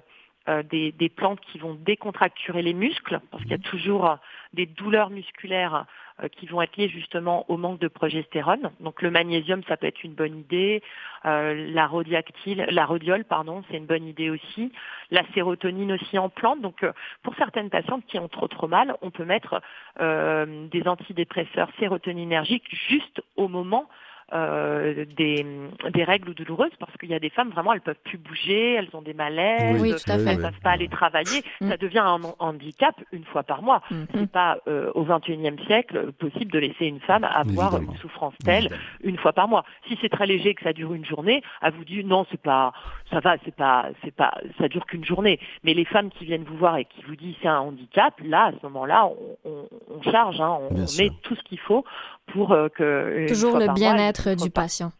euh, des, des, plantes qui vont décontracturer les muscles, parce qu'il y a mhm. toujours des douleurs musculaires euh, qui vont être liées justement au manque de progestérone. Donc le magnésium, ça peut être une bonne idée. Euh, la rhodiactyle, la rhodiole, pardon, c'est une bonne idée aussi. La sérotonine aussi en plante. Donc euh, pour certaines patientes qui ont trop trop mal, on peut mettre des antidépresseurs sérotoninergiques juste au moment euh, des, des, règles douloureuses parce qu'il y a des femmes vraiment elles peuvent plus bouger, elles ont des malaises, elles ne peuvent pas aller travailler. Mm. Ça devient un handicap une fois par mois. Mm. C'est pas euh, au 21e siècle possible de laisser une femme avoir une souffrance telle une fois par mois. Si c'est très léger que ça dure une journée, à vous dire non c'est pas ça va c'est pas c'est pas ça dure qu'une journée. Mais les femmes qui viennent vous voir et qui vous disent c'est un handicap, là à ce moment-là on, on, charge, hein, on, met tout ce qu'il faut pour euh, que toujours le bien-être du patient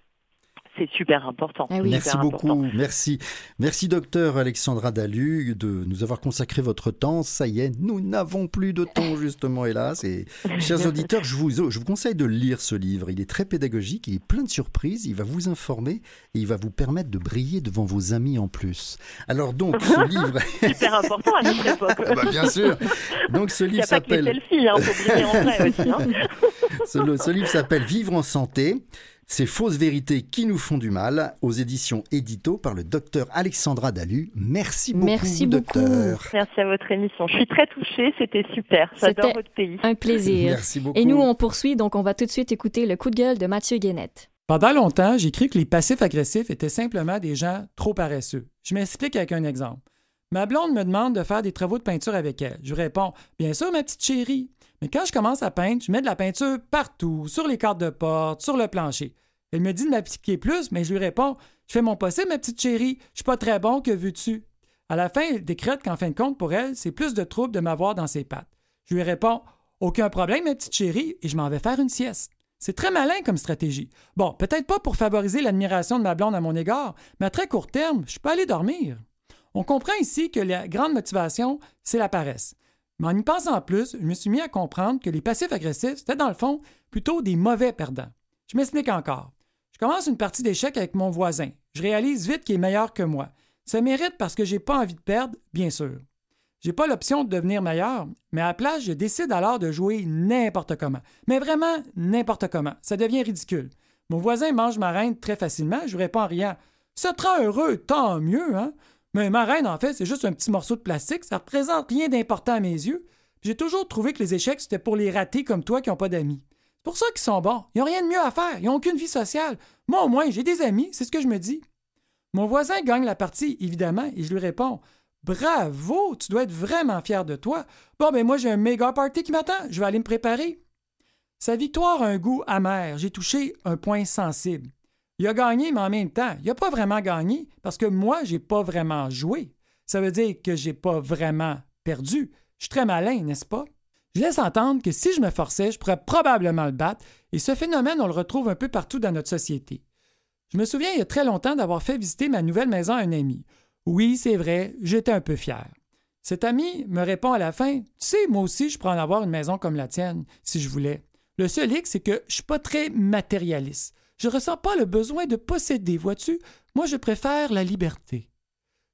c'est super important. Eh Merci beaucoup. Merci. Merci, docteur Alexandra Dalu, de nous avoir consacré votre temps. Ça y est, nous n'avons plus de temps, justement, hélas. Et chers auditeurs, je vous, je vous conseille de lire ce livre. Il est très pédagogique, il est plein de surprises, il va vous informer et il va vous permettre de briller devant vos amis en plus. Alors, donc, ce livre. super important à notre époque. Ah bah, bien sûr. Donc, ce livre s'appelle. Il n'y a pas que les selfies, hein, faut briller en vrai aussi. Hein. ce livre s'appelle Vivre en santé. Ces fausses vérités qui nous font du mal, aux éditions Édito par le docteur Alexandra Dalu. Merci beaucoup, Merci docteur. Merci à votre émission. Je suis très touchée, c'était super. J'adore votre pays. Un plaisir. Merci beaucoup. Et nous, on poursuit, donc on va tout de suite écouter le coup de gueule de Mathieu Guénette. Pendant longtemps, j'ai cru que les passifs agressifs étaient simplement des gens trop paresseux. Je m'explique avec un exemple. Ma blonde me demande de faire des travaux de peinture avec elle. Je réponds Bien sûr, ma petite chérie. Mais quand je commence à peindre, je mets de la peinture partout, sur les cartes de porte, sur le plancher. Elle me dit de m'appliquer plus, mais je lui réponds Je fais mon possible, ma petite chérie, je suis pas très bon, que veux-tu? À la fin, elle décrète qu'en fin de compte, pour elle, c'est plus de trouble de m'avoir dans ses pattes. Je lui réponds Aucun problème, ma petite chérie, et je m'en vais faire une sieste. C'est très malin comme stratégie. Bon, peut-être pas pour favoriser l'admiration de ma blonde à mon égard, mais à très court terme, je peux aller dormir. On comprend ici que la grande motivation, c'est la paresse. Mais en y pensant plus, je me suis mis à comprendre que les passifs agressifs, c'était dans le fond plutôt des mauvais perdants. Je m'explique encore. Je commence une partie d'échecs avec mon voisin. Je réalise vite qu'il est meilleur que moi. Ça mérite parce que j'ai pas envie de perdre, bien sûr. J'ai pas l'option de devenir meilleur, mais à la place, je décide alors de jouer n'importe comment. Mais vraiment n'importe comment. Ça devient ridicule. Mon voisin mange ma reine très facilement, je réponds en riant. Te rend heureux, tant mieux, hein? Mais ma reine, en fait, c'est juste un petit morceau de plastique, ça représente rien d'important à mes yeux. J'ai toujours trouvé que les échecs, c'était pour les ratés comme toi qui n'ont pas d'amis. C'est pour ça qu'ils sont bons. Ils n'ont rien de mieux à faire. Ils n'ont aucune vie sociale. Moi, au moins, j'ai des amis. C'est ce que je me dis. Mon voisin gagne la partie, évidemment, et je lui réponds Bravo, tu dois être vraiment fier de toi. Bon, ben moi, j'ai un méga party qui m'attend. Je vais aller me préparer. Sa victoire a un goût amer. J'ai touché un point sensible. Il a gagné, mais en même temps, il n'a pas vraiment gagné parce que moi, j'ai pas vraiment joué. Ça veut dire que j'ai pas vraiment perdu. Je suis très malin, n'est-ce pas? Je laisse entendre que si je me forçais, je pourrais probablement le battre, et ce phénomène, on le retrouve un peu partout dans notre société. Je me souviens il y a très longtemps d'avoir fait visiter ma nouvelle maison à un ami. Oui, c'est vrai, j'étais un peu fier. Cet ami me répond à la fin Tu sais, moi aussi, je pourrais en avoir une maison comme la tienne, si je voulais. Le seul hic, c'est que je suis pas très matérialiste. Je ressens pas le besoin de posséder, vois-tu? Moi, je préfère la liberté.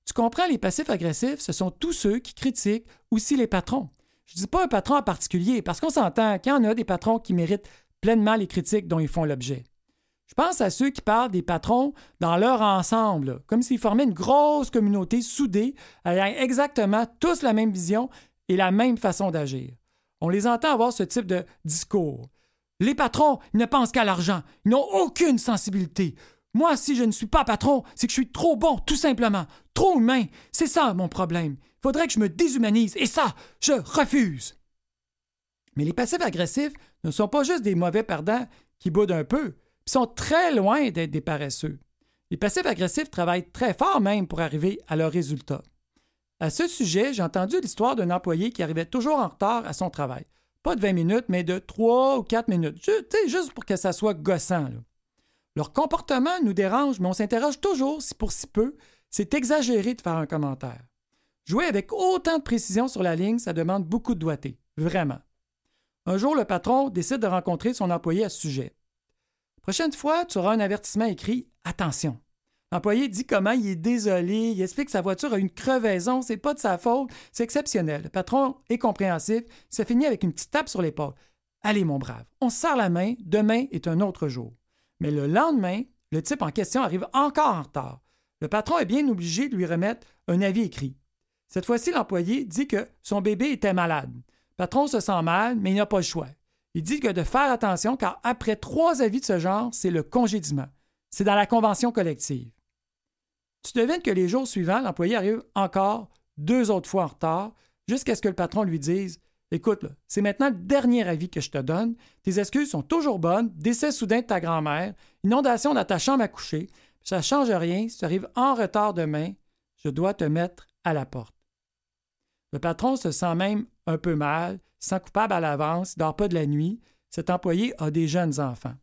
Tu comprends, les passifs agressifs, ce sont tous ceux qui critiquent aussi les patrons. Je dis pas un patron en particulier, parce qu'on s'entend qu'il y en a des patrons qui méritent pleinement les critiques dont ils font l'objet. Je pense à ceux qui parlent des patrons dans leur ensemble, comme s'ils formaient une grosse communauté soudée, ayant exactement tous la même vision et la même façon d'agir. On les entend avoir ce type de discours. Les patrons, ne pensent qu'à l'argent. Ils n'ont aucune sensibilité. Moi, si je ne suis pas patron, c'est que je suis trop bon, tout simplement. Trop humain. C'est ça mon problème. Il faudrait que je me déshumanise. Et ça, je refuse. Mais les passifs agressifs ne sont pas juste des mauvais perdants qui boudent un peu. Ils sont très loin d'être des paresseux. Les passifs agressifs travaillent très fort même pour arriver à leurs résultats. À ce sujet, j'ai entendu l'histoire d'un employé qui arrivait toujours en retard à son travail. Pas de 20 minutes, mais de 3 ou 4 minutes. juste pour que ça soit gossant. Leur comportement nous dérange, mais on s'interroge toujours si pour si peu, c'est exagéré de faire un commentaire. Jouer avec autant de précision sur la ligne, ça demande beaucoup de doigté. Vraiment. Un jour, le patron décide de rencontrer son employé à ce sujet. Prochaine fois, tu auras un avertissement écrit Attention, L'employé dit comment il est désolé, il explique que sa voiture a une crevaison, c'est pas de sa faute, c'est exceptionnel. Le patron est compréhensif, ça finit avec une petite tape sur l'épaule. Allez, mon brave, on se serre la main, demain est un autre jour. Mais le lendemain, le type en question arrive encore en retard. Le patron est bien obligé de lui remettre un avis écrit. Cette fois-ci, l'employé dit que son bébé était malade. Le patron se sent mal, mais il n'a pas le choix. Il dit que de faire attention car après trois avis de ce genre, c'est le congédiement. C'est dans la convention collective. Tu devines que les jours suivants, l'employé arrive encore deux autres fois en retard jusqu'à ce que le patron lui dise Écoute, c'est maintenant le dernier avis que je te donne. Tes excuses sont toujours bonnes. Décès soudain de ta grand-mère, inondation dans ta chambre à coucher. Ça ne change rien. Si tu arrives en retard demain, je dois te mettre à la porte. Le patron se sent même un peu mal, sent coupable à l'avance, il dort pas de la nuit. Cet employé a des jeunes enfants.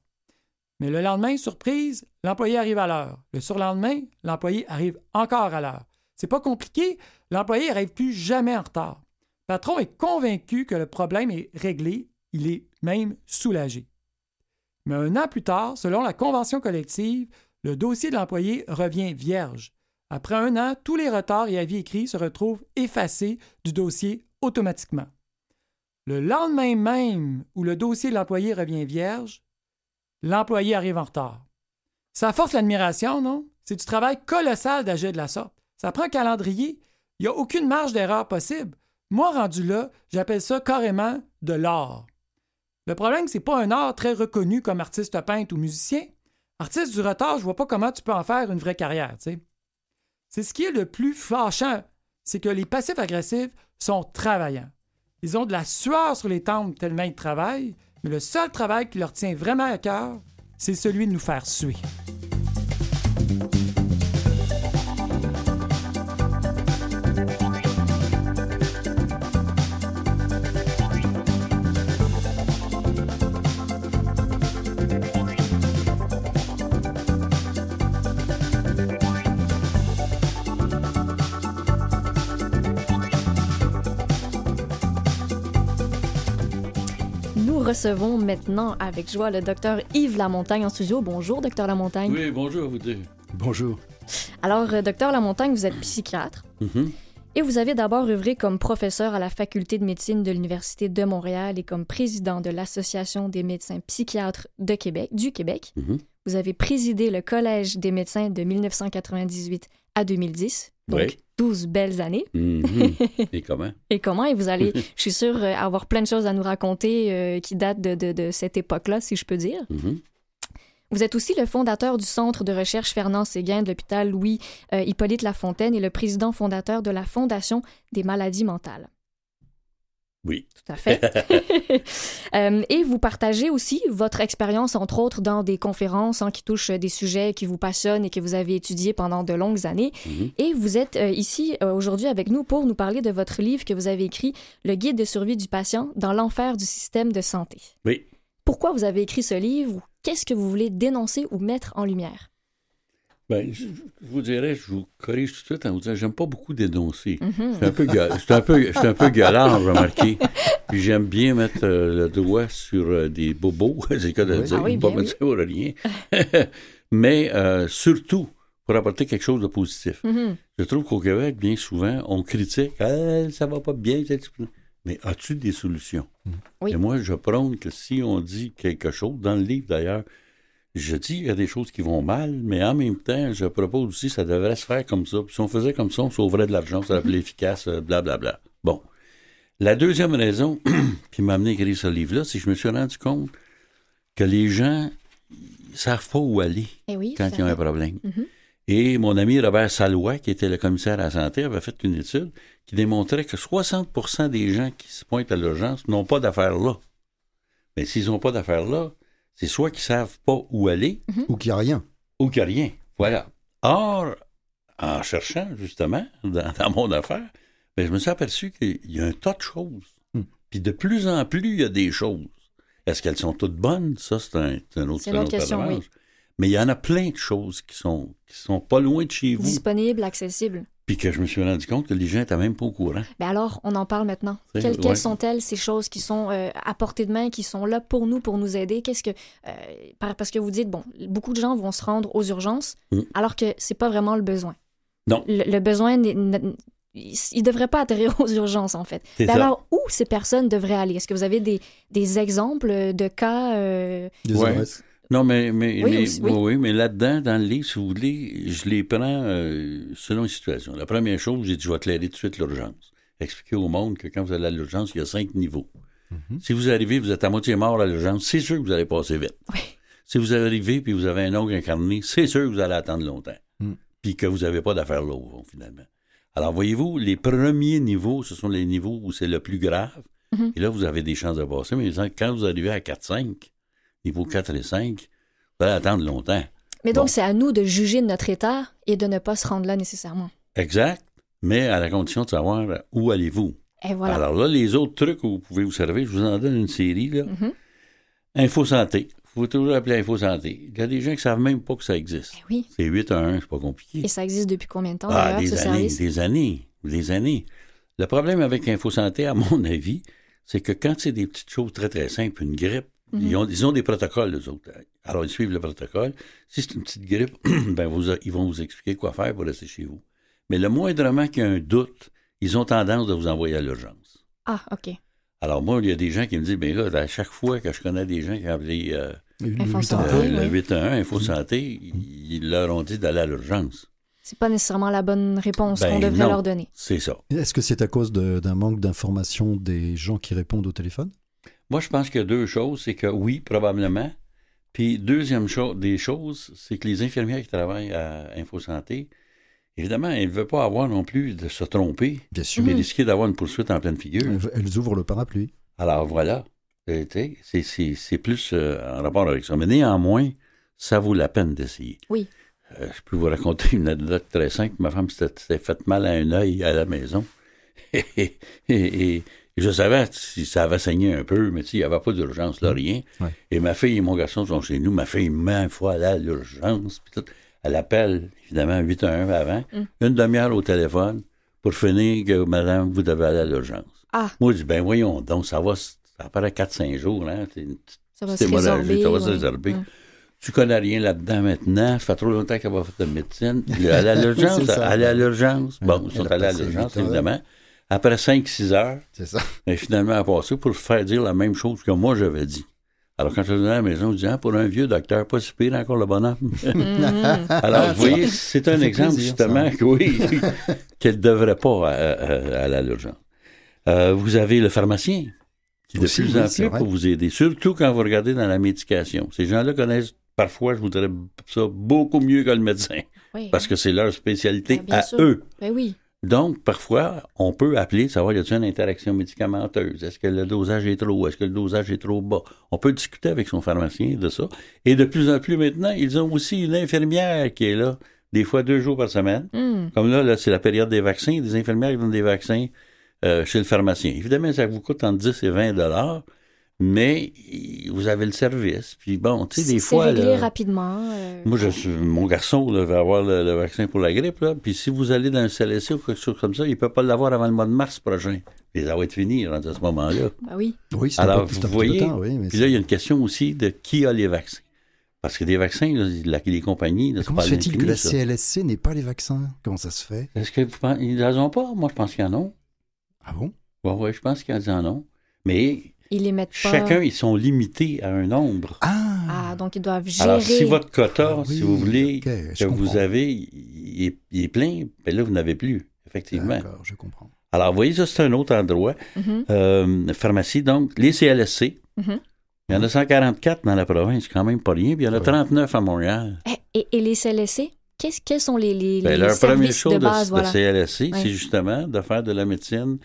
Mais le lendemain, surprise, l'employé arrive à l'heure. Le surlendemain, l'employé arrive encore à l'heure. C'est pas compliqué, l'employé n'arrive plus jamais en retard. Le patron est convaincu que le problème est réglé, il est même soulagé. Mais un an plus tard, selon la convention collective, le dossier de l'employé revient vierge. Après un an, tous les retards et avis écrits se retrouvent effacés du dossier automatiquement. Le lendemain même où le dossier de l'employé revient vierge, l'employé arrive en retard. Ça force l'admiration, non? C'est du travail colossal d'agir de la sorte. Ça prend un calendrier. Il n'y a aucune marge d'erreur possible. Moi, rendu là, j'appelle ça carrément de l'art. Le problème, c'est pas un art très reconnu comme artiste peintre ou musicien. Artiste du retard, je vois pas comment tu peux en faire une vraie carrière, C'est ce qui est le plus fâchant, c'est que les passifs agressifs sont travaillants. Ils ont de la sueur sur les tempes tellement ils travaillent, mais le seul travail qui leur tient vraiment à cœur, c'est celui de nous faire suer. Recevons maintenant avec joie le docteur Yves Lamontagne en studio. Bonjour, docteur Lamontagne. Oui, bonjour vous deux. Bonjour. Alors, euh, docteur Lamontagne, vous êtes psychiatre. Mhm. Et vous avez d'abord œuvré comme professeur à la faculté de médecine de l'Université de Montréal et comme président de l'Association des médecins psychiatres de Québec, du Québec. Mhm. Vous avez présidé le Collège des médecins de 1998 à 2010. Donc, Oui. 12 belles années. Mhm. Et comment? Et comment? Et vous allez, je suis sûre, euh, avoir plein de choses à nous raconter euh, qui datent de, de- de cette époque-là, si je peux dire. Mhm. Vous êtes aussi le fondateur du Centre de recherche Fernand Séguin de l'hôpital Louis euh, Hippolyte Lafontaine et le président fondateur de la Fondation des maladies mentales. Oui. Tout à fait. Euh, et vous partagez aussi votre expérience, entre autres, dans des conférences hein, qui touchent des sujets qui vous passionnent et que vous avez étudiés pendant de longues années. Mhm. Et vous êtes euh, ici euh, aujourd'hui avec nous pour nous parler de votre livre que vous avez écrit, Le guide de survie du patient dans l'enfer du système de santé. Oui. Pourquoi vous avez écrit ce livre? Qu'est-ce que vous voulez dénoncer ou mettre en lumière? Ben, je, je vous dirais, je vous corrige tout de suite en vous disant, j'aime pas beaucoup dénoncer. Je suis un peu, gueule- je un peu, un peu remarquez. Puis j'aime bien mettre euh, le doigt sur euh, des bobos, c'est le cas de Oui. dire, Ah oui, pas bien me dire pour rien. Mais euh, surtout, pour apporter quelque chose de positif. Mhm. Je trouve qu'au Québec, bien souvent, on critique Ah, ça va pas bien. Mais as-tu des solutions? Oui. Et moi, je prône que si on dit quelque chose, dans le livre d'ailleurs, je dis qu'il y a des choses qui vont mal, mais en même temps, je propose aussi que ça devrait se faire comme ça. Puis si on faisait comme ça, on sauverait de l'argent, ça serait plus efficace, euh, blablabla. Bon. La deuxième raison qui m'a amené à écrire ce livre-là, c'est que je me suis rendu compte que les gens ne savent pas où aller Eh oui. quand ils ont un problème. Mhm. Et mon ami Robert Salois, qui était le commissaire à la santé, avait fait une étude qui démontrait que 60% des gens qui se pointent à l'urgence n'ont pas d'affaires là. Mais s'ils n'ont pas d'affaires là, c'est soit qu'ils savent pas où aller Ou qu'il n'y a rien. ou qu'il n'y a rien. Voilà. Or, en cherchant justement dans, dans mon affaire, ben, je me suis aperçu qu'il y a un tas de choses. Hmm. Puis de plus en plus, il y a des choses. Est-ce qu'elles sont toutes bonnes? Ça, c'est un, c'est un autre, C'est une un autre question, paramètre. oui. Mais il y en a plein de choses qui sont, qui sont pas loin de chez vous. Disponible, accessible. Puis que je me suis rendu compte que les gens n'étaient même pas au courant. Ben alors, on en parle maintenant. Quelles, ouais. sont-elles, ces choses qui sont euh, à portée de main, qui sont là pour nous, pour nous aider? Qu'est-ce que. euh, par- parce que vous dites, bon, beaucoup de gens vont se rendre aux urgences, Mm. alors que c'est pas vraiment le besoin. Non. Le, le besoin, il ne devrait pas atterrir aux urgences, en fait. C'est Mais ça. alors, où ces personnes devraient aller? Est-ce que vous avez des, des exemples de cas? euh, Des Ouais. Non, mais, mais, Oui, mais, aussi, oui. mais là-dedans, dans le livre, si vous voulez, je les prends euh, selon les situations. La première chose, j'ai dit, je vais éclairer tout de suite l'urgence. Expliquer au monde que quand vous allez à l'urgence, il y a cinq niveaux. Mhm. Si vous arrivez, vous êtes à moitié mort à l'urgence, c'est sûr que vous allez passer vite. Oui. Si vous arrivez puis vous avez un ongle incarné, c'est sûr que vous allez attendre longtemps. Mm. Puis que vous n'avez pas d'affaires là, finalement. Alors, voyez-vous, les premiers niveaux, ce sont les niveaux où c'est le plus grave. Mhm. Et là, vous avez des chances de passer. Mais quand vous arrivez à 4-5, niveau 4 et 5, vous allez attendre longtemps. Mais donc, Bon. c'est à nous de juger de notre état et de ne pas se rendre là nécessairement. Exact. Mais à la condition de savoir où allez-vous? Et voilà. Alors là, les autres trucs où vous pouvez vous servir, je vous en donne une série. Là. Info Santé. Il faut toujours appeler Info Santé. Il y a des gens qui ne savent même pas que ça existe. Eh oui. C'est 8 à 1, c'est pas compliqué. Et ça existe depuis combien de temps, Ah, des ce années, service? des années, des années. Le problème avec Info Santé, à mon avis, c'est que quand c'est des petites choses très, très simples, une grippe, Mhm. ils, ont, ils ont des protocoles, les autres. Alors, ils suivent le protocole. Si c'est une petite grippe, ben, vous, ils vont vous expliquer quoi faire pour rester chez vous. Mais le moindrement qu'il y a un doute, ils ont tendance de vous envoyer à l'urgence. Ah, OK. Alors, moi, il y a des gens qui me disent, ben là, à chaque fois que je connais des gens qui ont appelé euh, Le Info 8 santé. ans. euh, oui. le 811 Info Santé, ils leur ont dit d'aller à l'urgence. C'est pas nécessairement la bonne réponse Ben qu'on devrait non. leur donner. C'est ça. Est-ce que c'est à cause d'un manque d'information des gens qui répondent au téléphone? Moi, je pense qu'il y a deux choses. C'est que oui, probablement. Puis, deuxième chose, des choses, c'est que les infirmières qui travaillent à InfoSanté, évidemment, elles ne veulent pas avoir non plus de se tromper, Bien sûr. mais risquer d'avoir une poursuite en pleine figure. Elles- Elles ouvrent le parapluie. Alors, voilà. Euh, C'est plus euh, en rapport avec ça. Mais néanmoins, ça vaut la peine d'essayer. Oui. Euh, je peux vous raconter une anecdote très simple. Ma femme s'était s'était fait mal à un œil à la maison. et, et- et je savais si ça avait saigné un peu, mais il n'y avait pas d'urgence, là, rien. Ouais. Et ma fille et mon garçon sont chez nous. Ma fille, maintes fois, a l'urgence. Elle appelle, évidemment, 8 à 1 avant, Mm. une demi-heure au téléphone pour finir que, madame, vous devez aller à l'urgence. Ah, Moi, je dis, ben voyons, donc ça va, ça apparaît 4-5 jours, hein. C'est une petite ça va se résorber. ça va se ouais. résorber. Mm. Tu connais rien là-dedans maintenant, ça fait trop longtemps qu'elle va faire de médecine. Elle est allée à l'urgence, est à l'urgence. Bon, ils sont allés à l'urgence, évidemment. Après 5-6 heures, C'est ça. et finalement, elle a passé pour faire dire la même chose que moi j'avais dit. Alors, quand je suis venu à la maison, je dis, ah, pour un vieux docteur, pas si pire encore le bonhomme. Mhm. Alors, vous voyez, c'est un exemple, plaisir, justement, que oui, qu'elle ne devrait pas euh, euh, aller à l'urgence. Euh, vous avez le pharmacien, qui de Aussi, plus en plus pour vous aider, surtout quand vous regardez dans la médication. Ces gens-là connaissent parfois, je vous dirais ça, beaucoup mieux que le médecin, Oui. parce que c'est leur spécialité Ah, bien à sûr. eux. Ben oui. Donc, parfois, on peut appeler, savoir y a-t-il une interaction médicamenteuse? Est-ce que le dosage est trop haut? Est-ce que le dosage est trop bas? On peut discuter avec son pharmacien de ça. Et de plus en plus maintenant, ils ont aussi une infirmière qui est là, des fois deux jours par semaine. Hmm. Comme là, là c'est la période des vaccins. Des infirmières qui donnent des vaccins euh, chez le pharmacien. Évidemment, ça vous coûte entre 10 et 20 dollars, mais vous avez le service. Puis bon, tu sais, des C'est fois... réglé là, rapidement. euh, moi, je suis, mon garçon là, va avoir le, le vaccin pour la grippe. Là. Puis si vous allez dans un CLSC ou quelque chose comme ça, il ne peut pas l'avoir avant le mois de mars prochain. Et ça va être fini à ce moment-là. bah oui. Oui, c'est un Alors, peu- vous un peu voyez, tard, oui, mais Puis là, il y a une question aussi de qui a les vaccins. Parce que des vaccins, là, la- les compagnies, là, comment pas se fait-il que la ça. CLSC n'ait pas les vaccins? Comment ça se fait? Est-ce que vous pensez, ils en ont pas? Moi, je pense qu'ils en ont. Ah bon? Oui, ouais, je pense qu'ils en ont. Mais Ils les mettent pas. chacun, ils sont limités à un nombre. Ah, Ah, donc ils doivent gérer. Alors, si votre quota, Ah oui, si vous voulez, que vous avez, il est, il est plein, ben là, vous n'avez plus, effectivement. D'accord, je comprends. Alors, vous voyez, ça, c'est un autre endroit. Mhm, Euh, pharmacie, donc, les CLSC. mhm. Il y en a 144 dans la province, quand même pas rien. Puis il y en a Ouais. 39 à Montréal. Eh, Et, et les CLSC, qu'est-ce, quels sont les, les, Ben, les leur services chose de base? de voilà. CLSC, Ouais. c'est justement de faire de la médecine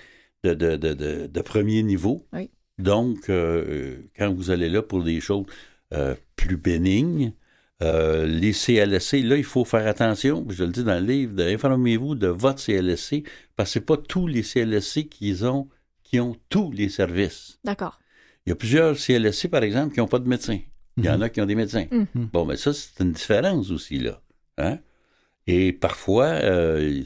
de, de, de, de, de premier niveau. Oui. Donc, euh, quand vous allez là pour des choses euh, plus bénignes, euh, les CLSC, là, il faut faire attention. Je le dis dans le livre, informez-vous de votre CLSC, parce que c'est pas tous les CLSC qui ont, qui ont tous les services. D'accord. Il y a plusieurs CLSC, par exemple, qui n'ont pas de médecin. Il y en a qui ont des médecins. Mhm. Bon, mais ça, c'est une différence aussi, là. Hein? Et parfois, euh,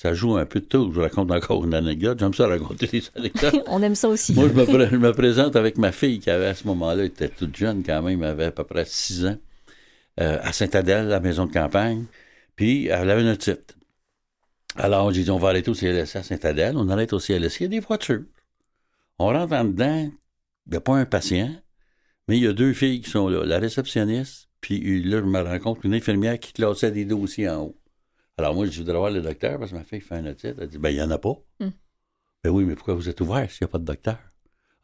ça joue un peu de tout. Je vous raconte encore une anecdote. J'aime ça raconter des anecdotes. On aime ça aussi. Moi, je me, pré- je me présente avec ma fille qui avait à ce moment-là, elle était toute jeune quand même, elle avait à peu près 6 ans, euh, à Saint-Adèle, la maison de campagne. Puis, elle avait une otite. Alors, j'ai dit, on va arrêter au CLSC à Saint-Adèle. On arrête au CLSC, il y a des voitures. On rentre en dedans, il n'y a pas un patient, mais il y a deux filles qui sont là. La réceptionniste, puis là, je me rends compte une infirmière qui classait des dossiers en haut. Alors, moi, je voudrais voir le docteur parce que ma fille fait un otite. Elle dit, ben, il n'y en a pas. Hmm. Ben oui, mais pourquoi vous êtes ouvert s'il n'y a pas de docteur?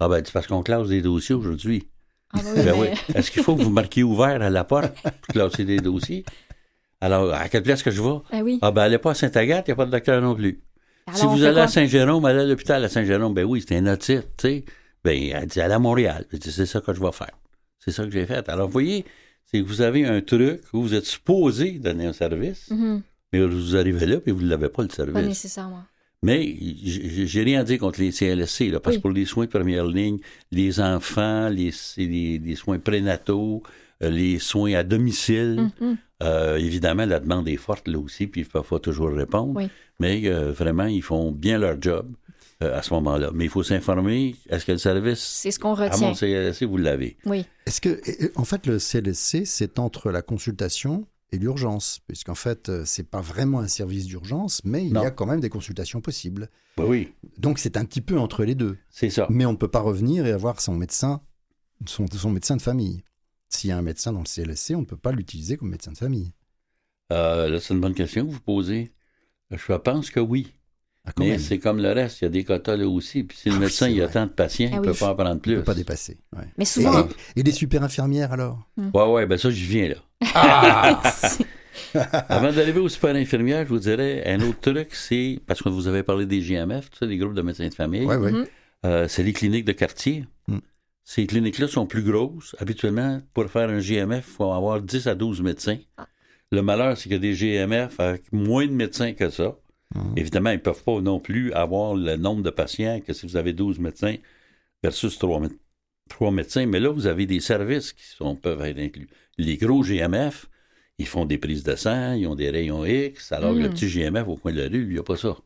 Ah ben, c'est parce qu'on classe des dossiers aujourd'hui. Ah, oui, Ben mais- oui. Est-ce qu'il faut que vous marquiez ouvert à la porte pour classer des dossiers? Alors, à quelle place que je vais? Ah oui. Ah ben, allez pas à Sainte-Agathe, il n'y a pas de docteur non plus. Alors, si vous allez à Saint-Jérôme, allez à l'hôpital à Saint-Jérôme, ben oui, c'est un otite, tu sais. Ben, elle dit, allez à Montréal. Je dis, c'est ça que je vais faire. C'est ça que j'ai fait. Alors, vous voyez, c'est que vous avez un truc où vous êtes supposé donner un service, Mhm. Mais vous arrivez là, puis vous ne l'avez pas, le service. Pas nécessairement. Mais j'ai rien à dire contre les CLSC, là, parce Oui. que pour les soins de première ligne, les enfants, les, les, les soins prénataux, euh, les soins à domicile, Mhm. euh, évidemment, la demande est forte là aussi, puis ils ne peuvent pas toujours répondre. Oui. Mais euh, vraiment, ils font bien leur job euh, à ce moment-là. Mais il faut s'informer, est-ce que le service C'est ce qu'on à retient. mon CLSC, vous l'avez? Oui. Est-ce que, en fait, le CLSC, c'est entre la consultation et l'urgence, puisqu'en fait, euh, c'est pas vraiment un service d'urgence, mais il Non. y a quand même des consultations possibles. Ben oui, Donc, c'est un petit peu entre les deux. c'est ça. Mais on ne peut pas revenir et avoir son médecin, son, son médecin de famille. S'il y a un médecin dans le CLSC, on ne peut pas l'utiliser comme médecin de famille. Euh, c'est une bonne question que vous posez. Je pense que oui. Ah, Mais c'est comme le reste, il y a des quotas là aussi. Puis si le Ah oui, médecin il a tant de patients, Ah il ne oui. peut pas en prendre on ne plus. peut pas dépasser. ouais. Mais Et, souvent. et- et les super infirmières alors? Ouais, ouais, ben ça, j'y viens là. Ah Avant d'arriver aux super infirmières, je vous dirais, un autre truc, c'est, parce que vous avez parlé des GMF, tu sais, des groupes de médecins de famille, Ouais, ouais. Euh, c'est les cliniques de quartier. Mm. Ces cliniques-là sont plus grosses. Habituellement, pour faire un GMF, il faut avoir 10 à 12 médecins. Le malheur, c'est qu'il y a des GMF avec moins de médecins que ça. Mhm. Évidemment, ils ne peuvent pas non plus avoir le nombre de patients que si vous avez 12 médecins versus 3, médecins. Mais là, vous avez des services qui sont, peuvent être inclus. Les gros GMF, ils font des prises de sang, ils ont des rayons X, alors que Mm. le petit GMF au coin de la rue, il n'y a pas ça.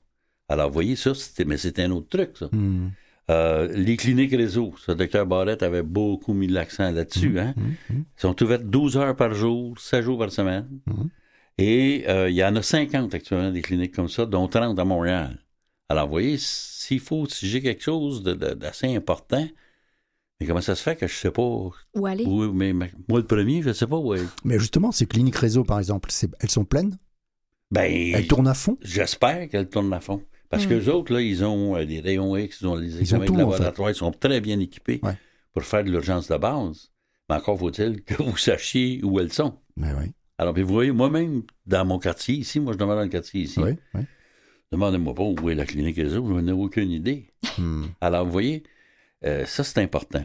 Alors, vous voyez, ça, c'était, mais c'est un autre truc, ça. Mhm. Euh, les cliniques réseau, ça, le docteur Barrette avait beaucoup mis l'accent là-dessus. Hein? Mhm. Mhm. Ils sont ouvertes 12 heures par jour, 7 jours par semaine. Et euh, il y en a 50 actuellement des cliniques comme ça, dont 30 à Montréal. Alors, vous voyez, s'il faut, si j'ai quelque chose d'assez important, mais comment ça se fait que je sais pas Où aller? où, mais ma- moi le premier, je sais pas où. est- Mais justement, ces cliniques réseau, par exemple, elles sont pleines? Ben, Elles tournent à fond? j'espère qu'elles tournent à fond. Parce Hmm. que les autres, là, ils ont euh, des rayons X, ils ont les examens de en fait. laboratoire, ils sont très bien équipés Ouais. pour faire de l'urgence de base. Mais encore faut-il que vous sachiez où elles sont. Mais oui. Alors, puis vous voyez, moi-même, dans mon quartier ici, moi je demeure dans le quartier ici, Oui, oui. Demandez-moi pas où est la clinique réseau, je n'ai aucune idée. Hmm. Alors, vous voyez, euh, ça, c'est important.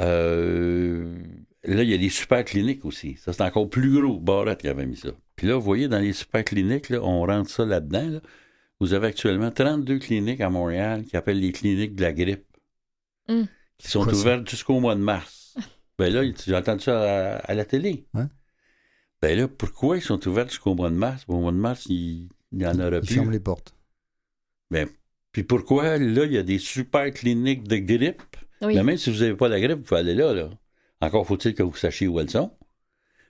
Euh, là, il y a les super cliniques aussi. Ça, c'est encore plus gros. Barrette qui avait mis ça. Puis là, vous voyez, dans les super cliniques, là, on rentre ça là-dedans. là. Vous avez actuellement 32 cliniques à Montréal qui appellent les cliniques de la grippe, Hmm. qui sont ouvertes jusqu'au mois de mars. ben là, j'ai entendu ça à, à la télé. Ouais. Ben là, pourquoi ils sont ouverts jusqu'au mois de mars? Au mois de mars, il n'y en aura Ils plus. ferment les portes. Ben, puis pourquoi, là, il y a des super cliniques de grippe? Oui. Mais même si vous n'avez pas la grippe, vous pouvez aller là, là. Encore faut-il que vous sachiez où elles sont.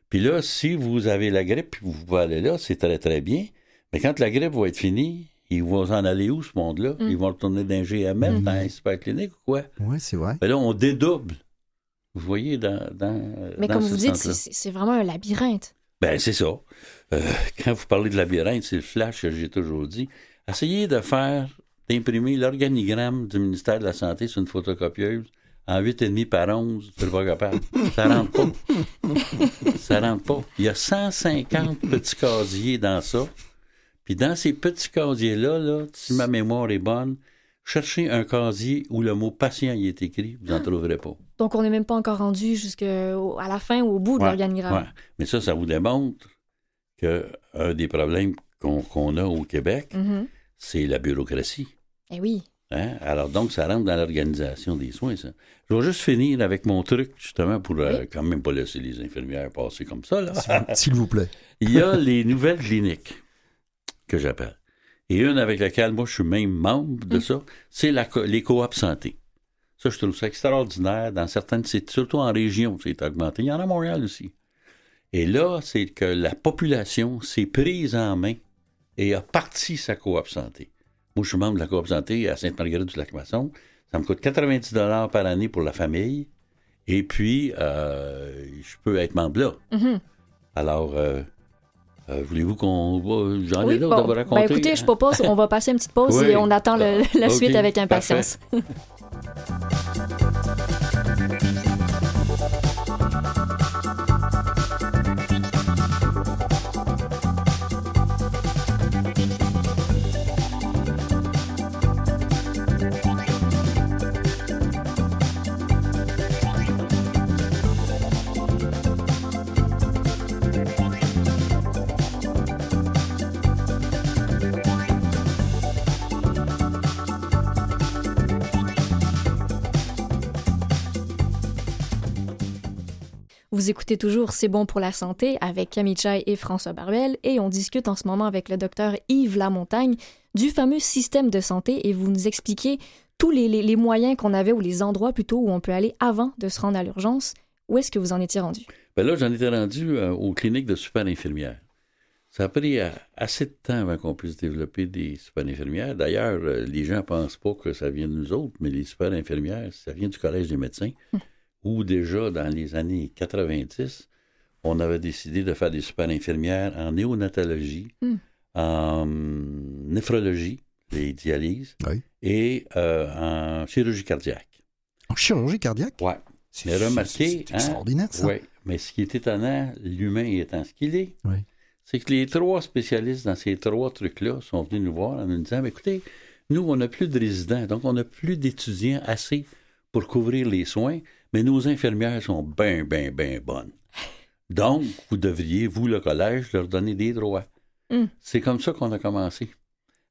Puis là, si vous avez la grippe puis vous pouvez aller là, c'est très, très bien. Mais quand la grippe va être finie, ils vont en aller où, ce monde-là? Mm. Ils vont retourner dans un Mm. dans un super clinique ou quoi? Oui, c'est vrai. Ben là, on dédouble. Vous voyez, dans. dans Mais dans comme ce vous dites, c'est vraiment un labyrinthe. Ben, c'est ça. Euh, quand vous parlez de labyrinthe, c'est le flash que j'ai toujours dit. Essayez de faire, d'imprimer l'organigramme du ministère de la Santé sur une photocopieuse en 8,5 par 11, vous pas capable. Ça rentre pas. ça rentre pas. Il y a 150 petits casiers dans ça. Puis dans ces petits casiers-là, là, si ma mémoire est bonne, cherchez un casier où le mot patient y est écrit, vous n'en trouverez pas. Donc, on n'est même pas encore rendu jusqu'à la fin ou au bout de Ouais, l'organigramme. ouais. Mais ça, ça vous démontre que un des problèmes qu'on a au Québec, Mhm. c'est la bureaucratie. Eh oui. Hein? Alors donc, ça rentre dans l'organisation des soins, ça. Je vais juste finir avec mon truc, justement, pour euh, quand même pas laisser les infirmières passer comme ça. S'il vous- plaît. Il y a les nouvelles cliniques que j'appelle. Et une avec laquelle moi je suis même membre de ça, c'est les coops santé. Ça, je trouve ça extraordinaire. Dans certaines, c'est surtout en région, c'est augmenté. Il y en a à Montréal aussi. Et là, c'est que la population s'est prise en main et a parti sa coop santé. Moi, je suis membre de la coop santé à Sainte-Marguerite-du-Lac-Masson. Ça me coûte 90 par année pour la famille. Et puis, euh, je peux être membre là. Mhm. Alors, euh, euh, voulez-vous qu'on. J'en ai d'autres à bon. vous raconter. Ben, écoutez, je propose, on va passer une petite pause Oui. et on attend le- la Ok, suite avec impatience. Vous écoutez toujours C'est bon pour la santé avec Camille Chai et François Barbel et on discute en ce moment avec le docteur Yves Lamontagne du fameux système de santé et vous nous expliquez tous les, les- les moyens qu'on avait ou les endroits plutôt où on peut aller avant de se rendre à l'urgence. Où est-ce que vous en étiez rendu? Ben là, j'en étais rendu euh, aux cliniques de super infirmières. Ça a pris euh, assez de temps avant qu'on puisse développer des super infirmières. D'ailleurs, euh, les gens ne pensent pas que ça vient de nous autres, mais les super infirmières, ça vient du Collège des médecins, où déjà dans les années 90, on avait décidé de faire des super infirmières en néonatologie, Hmm. en néphrologie, les dialyses, Oui. et euh, en chirurgie cardiaque. En chirurgie cardiaque? Ouais. C'est Mais remarquez, c'est- hein, extraordinaire, ça. Oui, mais ce qui est étonnant, l'humain étant ce qu'il est, Oui. c'est que les trois spécialistes dans ces trois trucs-là sont venus nous voir en nous disant, écoutez, nous, on n'a plus de résidents, donc on n'a plus d'étudiants assez pour couvrir les soins, mais nos infirmières sont bien, bien, bien bonnes. Donc, vous devriez, vous, le collège, leur donner des droits. Mm. C'est comme ça qu'on a commencé.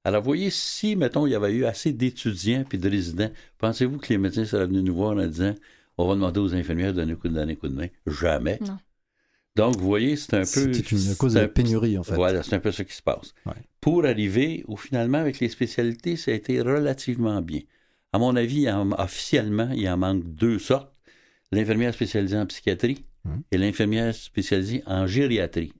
Alors, voyez, si, mettons, il y avait eu assez d'étudiants puis de résidents, pensez-vous que les médecins seraient venus nous voir en disant on va demander aux infirmières de donner un coup de, donner un coup de main? Jamais. Non. Donc, vous voyez, c'est un peu. C'était une cause c'est de pénurie, en fait. Voilà, c'est un peu ce qui se passe. Ouais. Pour arriver, où finalement, avec les spécialités, ça a été relativement bien. À mon avis, officiellement, il en manque deux sortes. L'infirmière spécialisée en psychiatrie Hum. et l'infirmière spécialisée en gériatrie.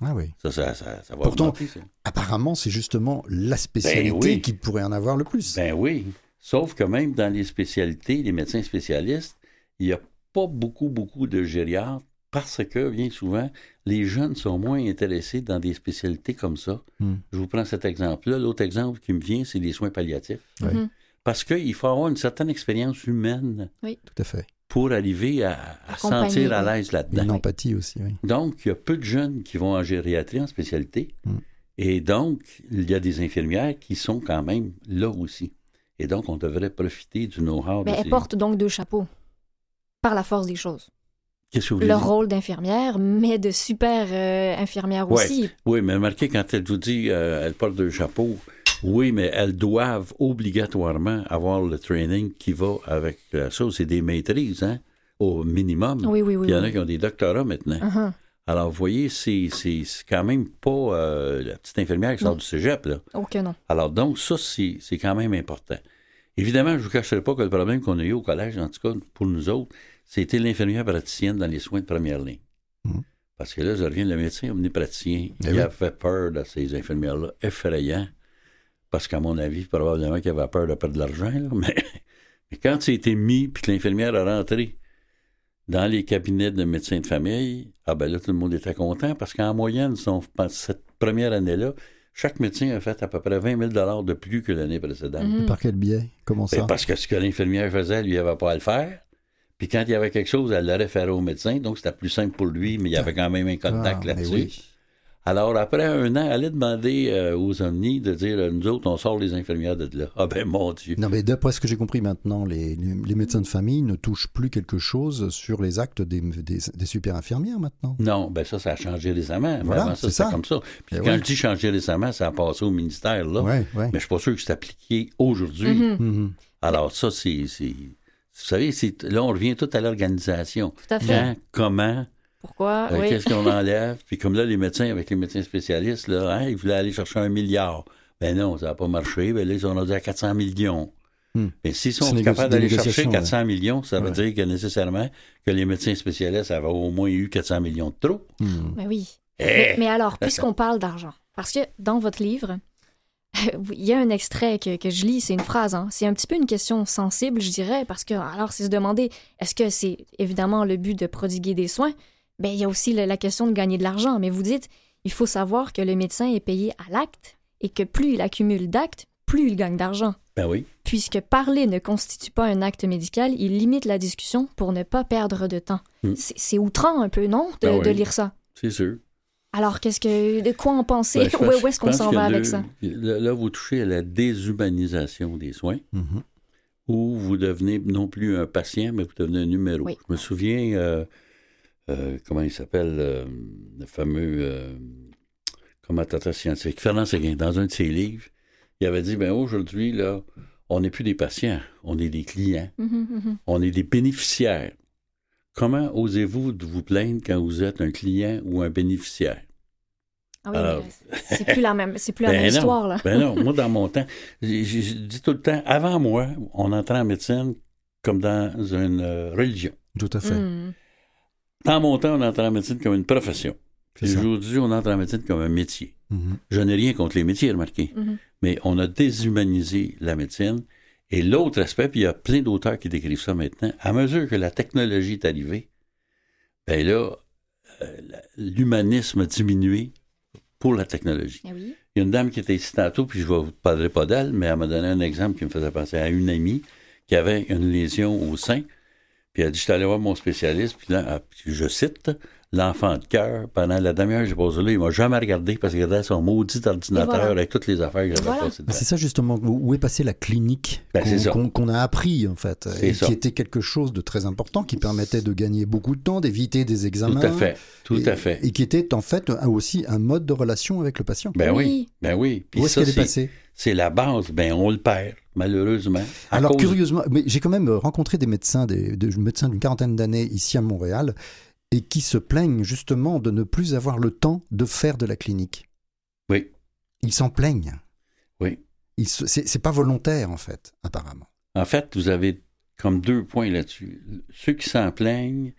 Ah oui. Ça, ça, ça, ça va Pourtant, augmenter, ça. Apparemment, c'est justement la spécialité Ben oui. qui pourrait en avoir le plus. Ben oui. Sauf que même dans les spécialités, les médecins spécialistes, il n'y a pas beaucoup, beaucoup de gériatres parce que, bien souvent, les jeunes sont moins intéressés dans des spécialités comme ça. Hmm. Je vous prends cet exemple-là. L'autre exemple qui me vient, c'est les soins palliatifs. Mhm. Parce qu'il faut avoir une certaine expérience humaine Tout à fait. Pour arriver à, à sentir à l'aise là-dedans. Une empathie aussi, oui. Donc, il y a peu de jeunes qui vont en gériatrie, en spécialité. Mm. Et donc, il y a des infirmières qui sont quand même là aussi. Et donc, on devrait profiter du know-how de Mais elle ces- porte donc deux chapeaux. Par la force des choses. Qu'est-ce que vous voulez Le dire? rôle d'infirmière, mais de super euh, infirmière Ouais. aussi. Oui, mais remarquez, quand elle vous dit euh, elle porte deux chapeaux, oui, mais elles doivent obligatoirement avoir le training qui va avec euh, ça. C'est des maîtrises, hein, au minimum. Oui, oui, oui. Puis il y en a qui ont des doctorats maintenant. Uh-huh. Alors, vous voyez, c'est c'est- c'est quand même pas euh, la petite infirmière qui sort Non. du cégep, là. Que non. Alors, donc, ça, c'est c'est quand même important. Évidemment, je ne vous cacherai pas que le problème qu'on a eu au collège, en tout cas pour nous autres, c'était l'infirmière praticienne dans les soins de première ligne. Mhm. Parce que là, je reviens, le médecin omnipraticien, Eh il oui. avait peur de ces infirmières-là, effrayant. Parce qu'à mon avis, probablement qu'il avait peur de perdre de l'argent. là, Mais, mais quand c'était mis, puis que l'infirmière a rentré dans les cabinets de médecins de famille, ah ben là, tout le monde était content parce qu'en moyenne, son- cette première année-là, chaque médecin a fait à peu près 20 000 de plus que l'année précédente. Mhm. Par quel biais? Comment Ben, ça? parce que ce que l'infirmière faisait, lui, il n'avait pas à le faire. Puis quand il y avait quelque chose, elle le référait au médecin. Donc, c'était plus simple pour lui, mais il y avait quand même un contact Ah, là-dessus. oui. Alors, après un an, elle allait demander euh, aux omnis de dire euh, Nous autres, on sort les infirmières de là. Ah, ben, mon Dieu. Non, mais d'après ce que j'ai compris maintenant, les, les- médecins de famille ne touchent plus quelque chose sur les actes des, des, des super infirmières maintenant. Non, ben ça, ça a changé récemment. Voilà, avant ça, c'est c'était ça. comme ça. Puis Eh quand ouais. je dis changer récemment, ça a passé au ministère, là. Ouais, ouais. Mais je suis pas sûr que c'est appliqué aujourd'hui. Mhm. Mhm. Alors, ça, c'est. c'est- Vous savez, là, on revient tout à l'organisation. Tout à fait. Quand, comment, Pourquoi? Euh, oui. Qu'est-ce qu'on enlève? Puis comme là, les médecins, avec les médecins spécialistes, là, hein, ils voulaient aller chercher un milliard. Ben non, ça n'a pas marché. Ben là, ils ont rendu à 400 millions. Hmm. Mais s'ils C'est sont négo- capables d'aller chercher négociations, 400 millions, ça veut Ouais. dire que nécessairement que les médecins spécialistes avaient au moins eu 400 millions de trop. Mhm. Mais oui. Eh! Mais, mais alors, puisqu'on parle d'argent, parce que dans votre livre, il y a un extrait que, que je lis, c'est une phrase. hein. C'est un petit peu une question sensible, je dirais, parce que alors c'est se demander, est-ce que c'est évidemment le but de prodiguer des soins? Ben, il y a aussi la, question de gagner de l'argent. Mais vous dites, il faut savoir que le médecin est payé à l'acte et que plus il accumule d'actes, plus il gagne d'argent. Ben oui. Puisque parler ne constitue pas un acte médical, il limite la discussion pour ne pas perdre de temps. Hmm. C'est outrant un peu, non, de, Ben oui. de lire ça? C'est sûr. Alors, qu'est-ce que, de quoi en penser? Ben, où, pense- où est-ce qu'on s'en va avec deux- ça? Là, vous touchez à la déshumanisation des soins. Mhm. où vous devenez non plus un patient, mais vous devenez un numéro. Oui. Je me souviens, euh, euh, comment il s'appelle, euh, le fameux euh, commentateur scientifique, Fernand Séguin, dans un de ses livres, il avait dit, ben aujourd'hui, là, on n'est plus des patients, on est des clients, Mhm, mhm. on est des bénéficiaires. Comment osez-vous de vous plaindre quand vous êtes un client ou un bénéficiaire? Ah oui, Alors- c'est plus la même, c'est plus la Ben même non, histoire, là. Ben non, moi, dans mon temps, j'ai dit tout le temps, avant moi, on entrait en médecine comme dans une religion. Tout à fait. Mhm. Dans mon temps, on entrait en médecine comme une profession. Aujourd'hui, on entre en médecine comme un métier. Mhm. Je n'ai rien contre les métiers, remarquez. Mhm. Mais on a déshumanisé la médecine. Et l'autre aspect, puis il y a plein d'auteurs qui décrivent ça maintenant, à mesure que la technologie est arrivée, ben là, euh, l'humanisme a diminué pour la technologie. Oui. Il y a une dame qui était ici tantôt, puis je ne vous parlerai pas d'elle, mais elle m'a donné un exemple qui me faisait penser à une amie qui avait une lésion au sein. Puis elle a dit, je suis allé voir mon spécialiste, puis là, je cite, l'enfant de cœur, pendant la demi-heure que j'ai posé là, il m'a jamais regardé parce qu'il regardait son maudit ordinateur voilà. avec toutes les affaires que j'avais Voilà. Ben. C'est ça justement, où est passée la clinique Ben, qu'on qu'on- qu'on a appris en fait, C'est et ça. qui était quelque chose de très important, qui permettait de gagner beaucoup de temps, d'éviter des examens. Tout à fait, tout et, à fait. Et qui était en fait aussi un mode de relation avec le patient. Ben oui, Oui. ben oui. Puis Où est-ce qu'elle est c'est- passée? c'est la base. Ben on le perd, malheureusement. Alors cause- curieusement, mais j'ai quand même rencontré des médecins, des, des médecins d'une quarantaine d'années ici à Montréal, et qui se plaignent justement de ne plus avoir le temps de faire de la clinique. Oui, Ils s'en plaignent. oui. C'est c'est pas volontaire en fait, apparemment. En fait, vous avez comme deux points là-dessus. Ceux qui s'en plaignent,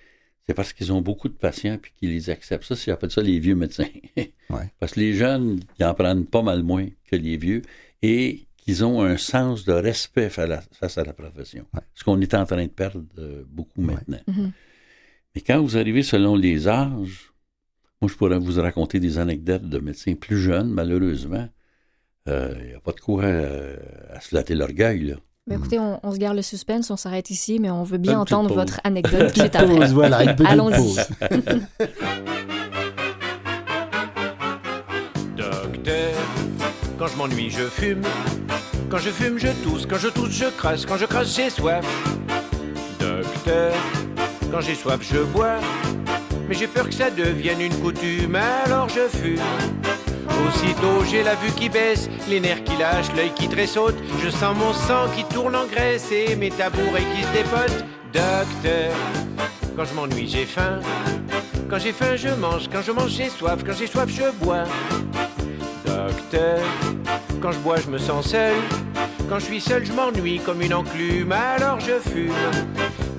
c'est parce qu'ils ont beaucoup de patients puis qu'ils les acceptent. Ça, c'est appelle ça les vieux médecins. Ouais. Parce que les jeunes, ils en prennent pas mal moins que les vieux et qu'ils ont un sens de respect la- face à la profession. Ouais. Ce qu'on est en train de perdre euh, beaucoup Ouais. maintenant. Mhm. Mais quand vous arrivez selon les âges, moi, je pourrais vous raconter des anecdotes de médecins plus jeunes, malheureusement. Euh, Il n'y a pas de quoi euh, à se flatter l'orgueil, là. Ben, écoutez, on, on se garde le suspense, on s'arrête ici, mais on veut bien Une entendre votre anecdote après. Pause, voilà, une petite Allons-y. pause. Docteur m'ennuie, je fume. Quand je fume, je tousse. Quand je tousse, je crache. Quand je crache, j'ai soif. Docteur, quand j'ai soif, je bois. Mais j'ai peur que ça devienne une coutume, alors je fume. Aussitôt j'ai la vue qui baisse, les nerfs qui lâchent, l'œil qui tressaute. Je sens mon sang qui tourne en graisse et mes tabourets qui se dépotent. Docteur, quand je m'ennuie, j'ai faim. Quand j'ai faim, je mange. Quand je mange, j'ai soif. Quand j'ai soif, je bois. Docteur, quand je bois, je me sens seul. Quand je suis seul, je m'ennuie comme une enclume, alors je fume.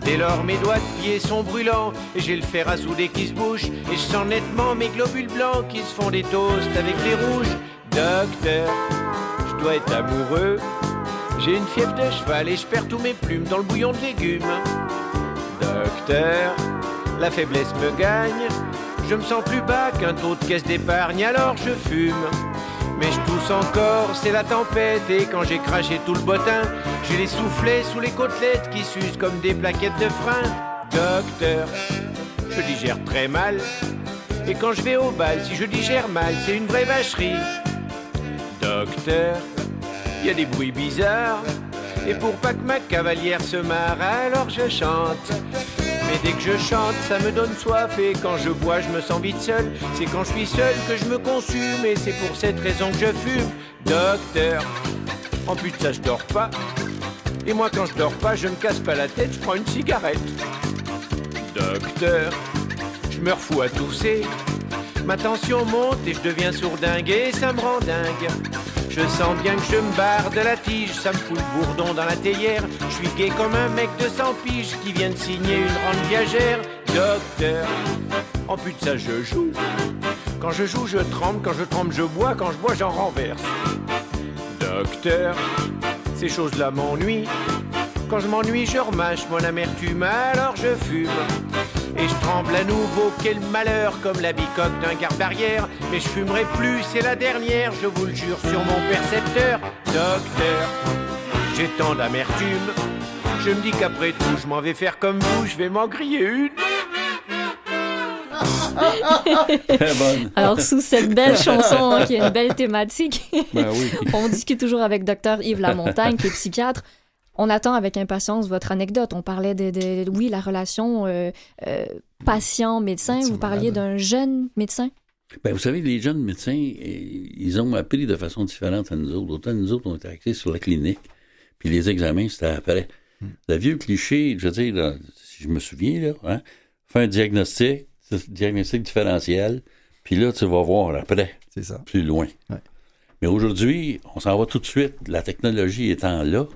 Dès lors, mes doigts de pied sont brûlants et j'ai le fer à souder qui se bouche. Et je sens nettement mes globules blancs qui se font des toasts avec les rouges. Docteur, je dois être amoureux. J'ai une fièvre de cheval et je perds tous mes plumes dans le bouillon de légumes. Docteur, la faiblesse me gagne. Je me sens plus bas qu'un taux de caisse d'épargne, alors je fume. Mais je tousse encore, c'est la tempête. Et quand j'ai craché tout le bottin, j'ai les soufflets sous les côtelettes qui s'usent comme des plaquettes de frein. Docteur, je digère très mal. Et quand je vais au bal, si je digère mal, c'est une vraie vacherie. Docteur, il y a des bruits bizarres. Et pour pas que ma cavalière se marre, alors je chante. Mais dès que je chante, ça me donne soif. Et quand je bois, je me sens vite seul. C'est quand je suis seul que je me consume. Et c'est pour cette raison que je fume. Docteur, en plus de ça, je dors pas. Et moi, quand je dors pas, je me casse pas la tête, je prends une cigarette. Docteur, je me refous à tousser. Ma tension monte et je deviens sourdingue et ça me rend dingue. Je sens bien que je me barre de la tige, ça me fout le bourdon dans la théière. Je suis gay comme un mec de 100 piges qui vient de signer une rente viagère. Docteur, en plus de ça, je joue. Quand je joue, je tremble. Quand je tremble, je bois. Quand je bois, j'en renverse. Docteur, ces choses-là m'ennuient. Quand je m'ennuie, je remâche mon amertume, alors je fume. Et je tremble à nouveau, quel malheur, comme la bicoque d'un garde-barrière. Mais je fumerai plus, c'est la dernière, je vous le jure, sur mon percepteur. Docteur, j'ai tant d'amertume. Je me dis qu'après tout, je m'en vais faire comme vous, je vais m'en griller une. Alors, sous cette belle chanson hein, qui est une belle thématique, Ben oui. on discute toujours avec Dr Yves Lamontagne, qui est psychiatre. On attend avec impatience votre anecdote. On parlait de, de- oui, la relation euh, euh, patient-médecin. Médecin Vous parliez d'un jeune médecin? Ben, vous savez, les jeunes médecins, eh, ils ont appris de façon différente à nous autres. Autant nous autres, on était axés sur la clinique, puis les examens, c'était après. Le vieux cliché, je veux dire, là, si je me souviens, là, hein, fais un diagnostic, diagnostic différentiel, puis là, tu vas voir après, C'est ça. plus loin. Ouais. Mais aujourd'hui, on s'en va tout de suite. La technologie étant là,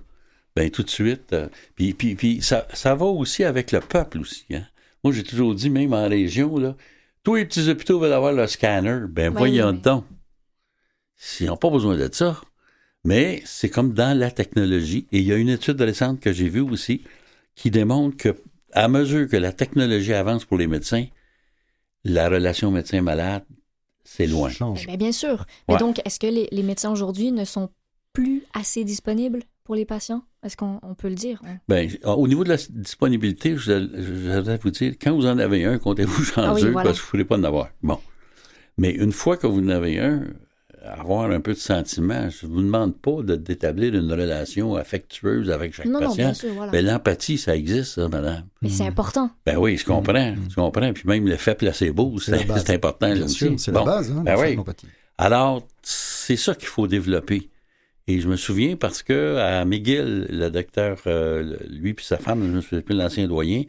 ben tout de suite. euh, puis puis, puis ça, ça va aussi avec le peuple aussi. Hein? Moi, j'ai toujours dit, même en région, là, tous les petits hôpitaux veulent avoir le scanner. Ben Oui, voyons oui. donc. Ils n'ont pas besoin de ça. Mais c'est comme dans la technologie. Et il y a une étude récente que j'ai vue aussi qui démontre que à mesure que la technologie avance pour les médecins, la relation médecin-malade, c'est loin. Change. Eh bien, bien sûr. Mais donc, est-ce que les, les médecins aujourd'hui ne sont plus assez disponibles? Pour les patients? Est-ce qu'on on peut le dire? On- Ben, au niveau de la disponibilité, je voudrais vous dire, quand vous en avez un, comptez-vous chanceux Ah oui, voilà. parce que vous ne pourrez pas en avoir. Bon. Mais une fois que vous en avez un, avoir un peu de sentiment, je ne vous demande pas de- d'établir une relation affectueuse avec chaque Non, non, patient. bien sûr, voilà. Mais l'empathie, ça existe, ça, madame. Mais c'est important. Ben oui, je comprends. Je comprends. Puis même l'effet placebo, C'est important. Bien sûr, c'est Bon. la base, hein, Ben de oui. l'empathie. Alors, c'est ça qu'il faut développer. Et je me souviens parce que à McGill, le docteur, euh, lui puis sa femme, je me souviens plus l'ancien doyen,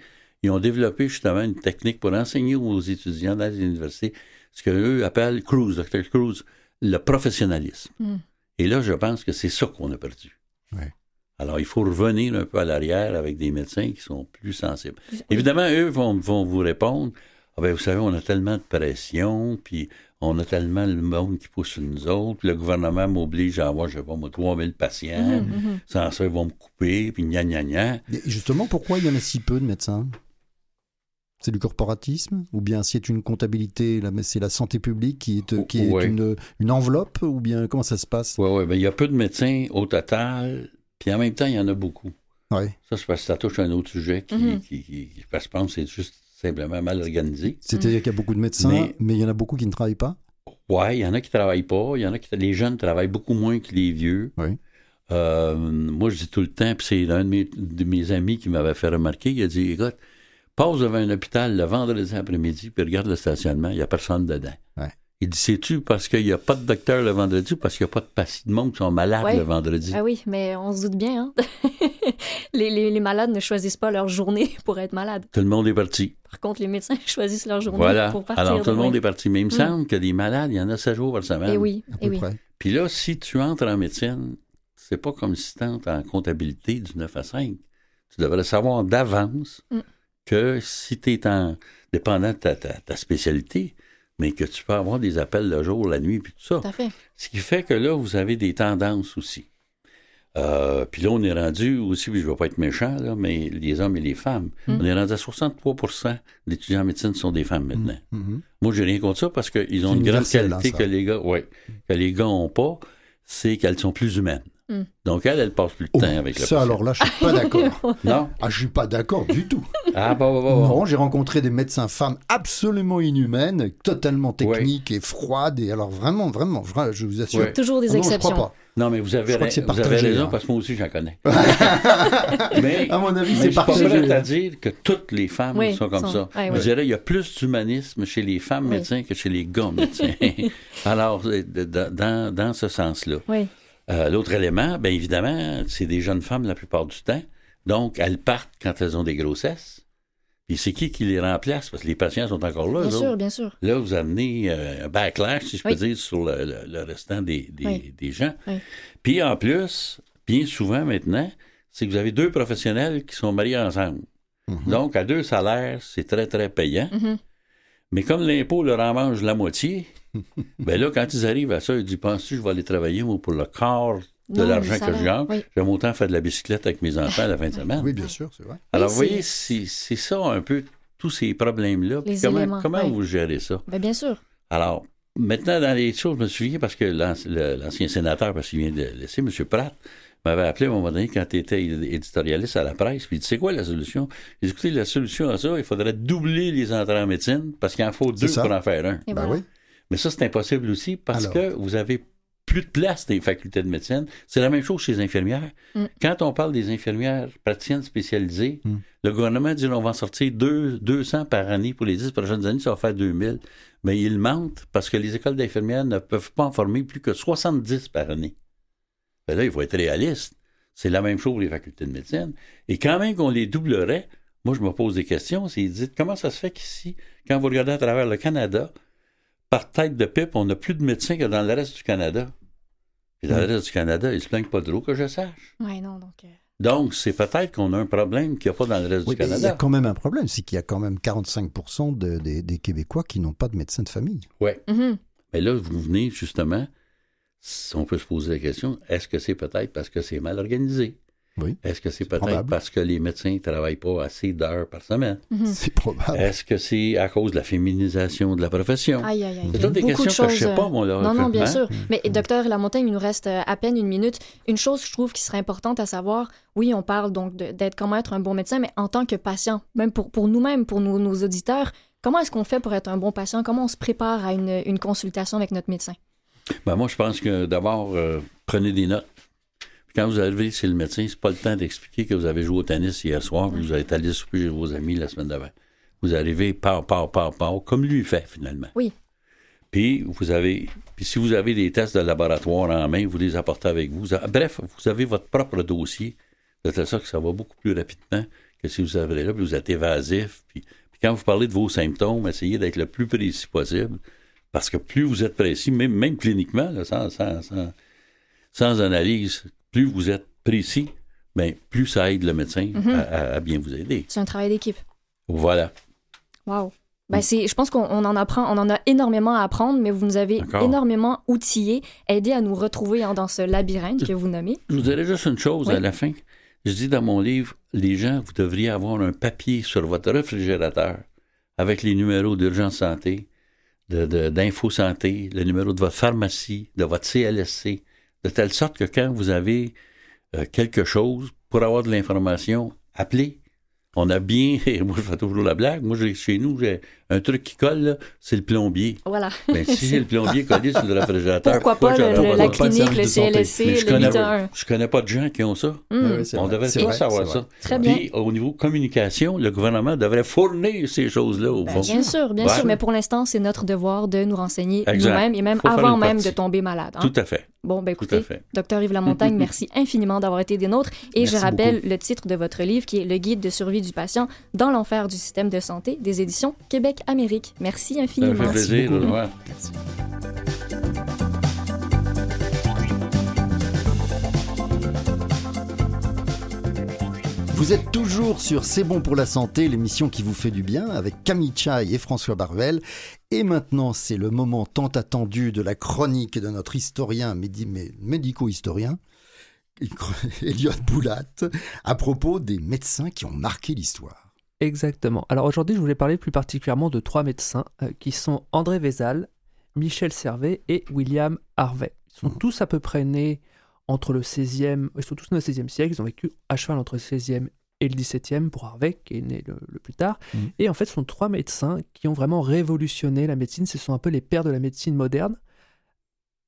ils ont développé justement une technique pour enseigner aux étudiants dans les universités ce qu'eux appellent Cruz, docteur Cruz, le professionnalisme. Mm. Et là, je pense que c'est ça qu'on a perdu. Ouais. Alors, il faut revenir un peu à l'arrière avec des médecins qui sont plus sensibles. Oui. Évidemment, eux vont, vont vous répondre ah ben, vous savez, on a tellement de pression, puis on a tellement le monde qui pousse sur nous autres, puis le gouvernement m'oblige à avoir, je sais pas moi, 3000 patients, Mhm, mhm. sans ça, ils vont me couper, puis gna gna gna. Et justement, pourquoi il y en a si peu de médecins? C'est du corporatisme? Ou bien c'est une comptabilité, c'est la santé publique qui est, qui est Ouais. une, une enveloppe? Ou bien comment ça se passe? Ouais, ouais, ben, il y a peu de médecins au total, puis en même temps, il y en a beaucoup. Ouais. Ça, c'est parce que ça touche à un autre sujet qui, Mhm. qui, qui- je pense c'est juste simplement mal organisé. C'est-à-dire qu'il y a beaucoup de médecins, mais... Mais- il y en a beaucoup qui ne travaillent pas? Ouais, il y en a qui travaillent pas. Il y en a qui les jeunes travaillent beaucoup moins que les vieux. Oui. Euh, moi, je dis tout le temps, puis c'est un de mes, de mes amis qui m'avait fait remarquer, il a dit, écoute, passe devant un hôpital le vendredi après-midi, puis regarde le stationnement, il n'y a personne dedans. Ouais. Il dit, sais-tu parce qu'il n'y a pas de docteur le vendredi ou parce qu'il n'y a pas de patients de monde qui sont malades Ouais. le vendredi? Ah oui, mais on se doute bien. Hein? les, les- les malades ne choisissent pas leur journée pour être malades. Tout le monde est parti. Par contre, les médecins choisissent leur journée Voilà. pour partir. Alors, tout le de- monde oui. est parti. Mais il me Mm. semble que des malades, il y en a 7 jours par semaine. Et oui, À et peu oui. Puis là, si tu entres en médecine, c'est pas comme si tu entres en comptabilité du 9 à 5. Tu devrais savoir d'avance Mm. que si tu es en, dépendant de ta, ta- ta spécialité, mais que tu peux avoir des appels le jour, la nuit, puis tout ça. Tout à fait. Ce qui fait que là, vous avez des tendances aussi. Euh, puis là, on est rendu aussi, puis je ne veux pas être méchant, là, mais les hommes et les femmes, Mm. on est rendu à 63% d'étudiants en médecine sont des femmes maintenant. Mhm. Moi, j'ai rien contre ça parce qu'ils ont une grande qualité que les gars, ouais, que les gars ont pas, c'est qu'elles sont plus humaines. Mm. Donc, elles, elles passent plus de Oh, temps avec le ça, patient. alors là, je suis pas d'accord. Non? Ah, je suis pas d'accord du tout. Ah, bah, bah, bah, bah. Non, j'ai rencontré des médecins femmes absolument inhumaines, totalement techniques et froides. Et alors vraiment, vraiment, je, je vous assure. Ouais. Toujours des Ah non, je exceptions. crois Non, mais vous avez, Je crois ra- que c'est vous avez partagé, raison hein. parce que moi aussi, j'en connais. mais, pas. À mon avis, mais je c'est suis pas partagé. à dire que toutes les femmes Oui, sont comme sont- ça. ouais, Je dirais il y a plus d'humanisme chez les femmes Oui. médecins que chez les gars médecins. Alors, dans, dans ce sens-là. Oui. Euh, L'autre élément, bien évidemment, c'est des jeunes femmes la plupart du temps. Donc, elles partent quand elles ont des grossesses. Puis c'est qui qui les remplace? Parce que les patients sont encore là. Bien sûr, autres. bien sûr. Là, vous amenez euh, un backlash, si je peux dire, sur le, le- le restant des, des, Oui. des gens. Oui. Puis en plus, bien souvent maintenant, c'est que vous avez deux professionnels qui sont mariés ensemble. Mhm. Donc, à deux salaires, c'est très, très payant. Mhm. Mais comme l'impôt leur en mange la moitié, ben là, quand ils arrivent à ça, ils disent Penses-tu que je vais aller travailler, moi, pour le quart de Non, l'argent que gagne Oui. J'aime autant faire de la bicyclette avec mes enfants à la fin de semaine. Oui, bien sûr, c'est vrai. Alors, Oui, vous voyez, c'est- ça un peu, tous ces problèmes-là. Comment éléments, comment oui. vous gérez ça? Ben, bien sûr. alors, maintenant, dans les choses, je me souviens parce que l'ancien sénateur, parce qu'il vient de laisser, M. Pratt, m'avait appelé à un moment donné quand il était éditorialiste à la presse, puis il dit C'est quoi la solution? Il dit Écoutez, la solution à ça, il faudrait doubler les entrées en médecine parce qu'il en faut deux pour en faire un. Et Ben voilà. oui. Mais ça, c'est impossible aussi parce Alors. que vous avez plus de place dans les facultés de médecine. C'est la même chose chez les infirmières. Mm. Quand on parle des infirmières praticiennes spécialisées, Mm. le gouvernement dit on va en sortir deux, 200 par année pour les 10 prochaines années, ça va faire 2000. Mais ils mentent parce que les écoles d'infirmières ne peuvent pas en former plus que 70 par année. Ben là, il faut être réaliste. C'est la même chose pour les facultés de médecine. Et quand même qu'on les doublerait, moi, je me pose des questions. C'est dites comment ça se fait qu'ici, quand vous regardez à travers le Canada, par tête de pipe, on n'a plus de médecins que dans le reste du Canada. Puis dans le reste du Canada, ils se plaignent pas de l'eau, que je sache. Ouais, non, donc. euh, Donc, c'est peut-être qu'on a un problème qu'il n'y a pas dans le reste Oui, du mais il y a Canada. quand même un problème, c'est qu'il y a quand même 45% de- des, des Québécois qui n'ont pas de médecin de famille. Ouais. mhm. Mais là, vous venez justement, si on peut se poser la question, est-ce que c'est peut-être parce que c'est mal organisé? Oui. Est-ce que c'est peut-être probable. parce que les médecins ne travaillent pas assez d'heures par semaine? Mhm. C'est probable. Est-ce que c'est à cause de la féminisation de la profession? Aïe, aïe, aïe. C'est toutes des Beaucoup de questions que je choses, sais pas, euh, moi, là. Non, non, bien sûr. Mais docteur Lamontagne, il nous reste euh, à peine une minute. Une chose que je trouve qui serait importante à savoir, oui, on parle donc de- d'être comment être un bon médecin, mais en tant que patient, même pour, pour nous-mêmes, pour nos, nos auditeurs, comment est-ce qu'on fait pour être un bon patient? Comment on se prépare à une, une consultation avec notre médecin? Ben, moi, je pense que d'abord, euh, prenez des notes. Quand vous arrivez chez le médecin, c'est pas le temps d'expliquer que vous avez joué au tennis hier soir, puis vous avez allé souper chez vos amis la semaine d'avant. Vous arrivez par, par, par, par, comme lui fait, finalement. Oui. Puis vous avez, puis si vous avez des tests de laboratoire en main, vous les apportez avec vous. Vous- Bref, vous avez votre propre dossier, de telle sorte que ça va beaucoup plus rapidement que si vous avez là, puis vous êtes évasif. Puis, puis quand vous parlez de vos symptômes, essayez d'être le plus précis possible, parce que plus vous êtes précis, même, même cliniquement, là, sans, sans, sans, sans analyse, plus vous êtes précis, ben, plus ça aide le médecin Mhm. à, à- à bien vous aider. C'est un travail d'équipe. Voilà. Wow. Ben c'est, je pense qu'on on en apprend, on en a énormément à apprendre, mais vous nous avez énormément outillés, aidés à nous retrouver hein, dans ce labyrinthe que vous nommez. Je vous dirais juste une chose Oui. à la fin. Je dis dans mon livre, les gens, vous devriez avoir un papier sur votre réfrigérateur avec les numéros d'urgence santé, de, de- d'info santé, le numéro de votre pharmacie, de votre CLSC, de telle sorte que quand vous avez euh, quelque chose pour avoir de l'information, appelez. On a bien, moi je fais toujours la blague, moi chez nous j'ai un truc qui colle, là, c'est le plombier. Voilà. Ben, si j'ai le plombier collé sur le réfrigérateur, Pourquoi pas le- le- la pas- pas clinique, le. CLSC, Mais je le connais, 811. je connais pas de gens qui ont ça. Ouais, c'est On vrai. devrait savoir ça. Très bien. Puis, au niveau communication, le gouvernement devrait fournir ces choses-là au fond. Bien sûr, bien Ouais. sûr, mais pour l'instant, c'est notre devoir de nous renseigner nous-mêmes et même Faut avant même partie. de tomber malade. hein. Tout à fait. Bon, ben écoutez, docteur Yves Lamontagne, merci infiniment d'avoir été des nôtres. Et Merci je rappelle le titre de votre livre qui est Le guide de survie du patient dans l'enfer du système de santé des éditions Québec-Amérique. Merci Ça me infiniment. fait plaisir. beaucoup. ouais. Vous êtes toujours sur C'est bon pour la santé, l'émission qui vous fait du bien, avec Camille Chai et François Baruel. Et maintenant, c'est le moment tant attendu de la chronique de notre historien, médi- mé- médico-historien, Elliot Boulat, à propos des médecins qui ont marqué l'histoire. Exactement. Alors aujourd'hui, je voulais parler plus particulièrement de trois médecins euh, qui sont André Vézal, Michel Servet et William Harvey. Ils sont Mhm. tous à peu près nés entre le 16e, ils sont tous nés au 16e siècle, ils ont vécu à cheval entre le 16e et le 17e pour Harvey, qui est né le, le plus tard. Mhm. Et en fait, ce sont trois médecins qui ont vraiment révolutionné la médecine. Ce sont un peu les pères de la médecine moderne.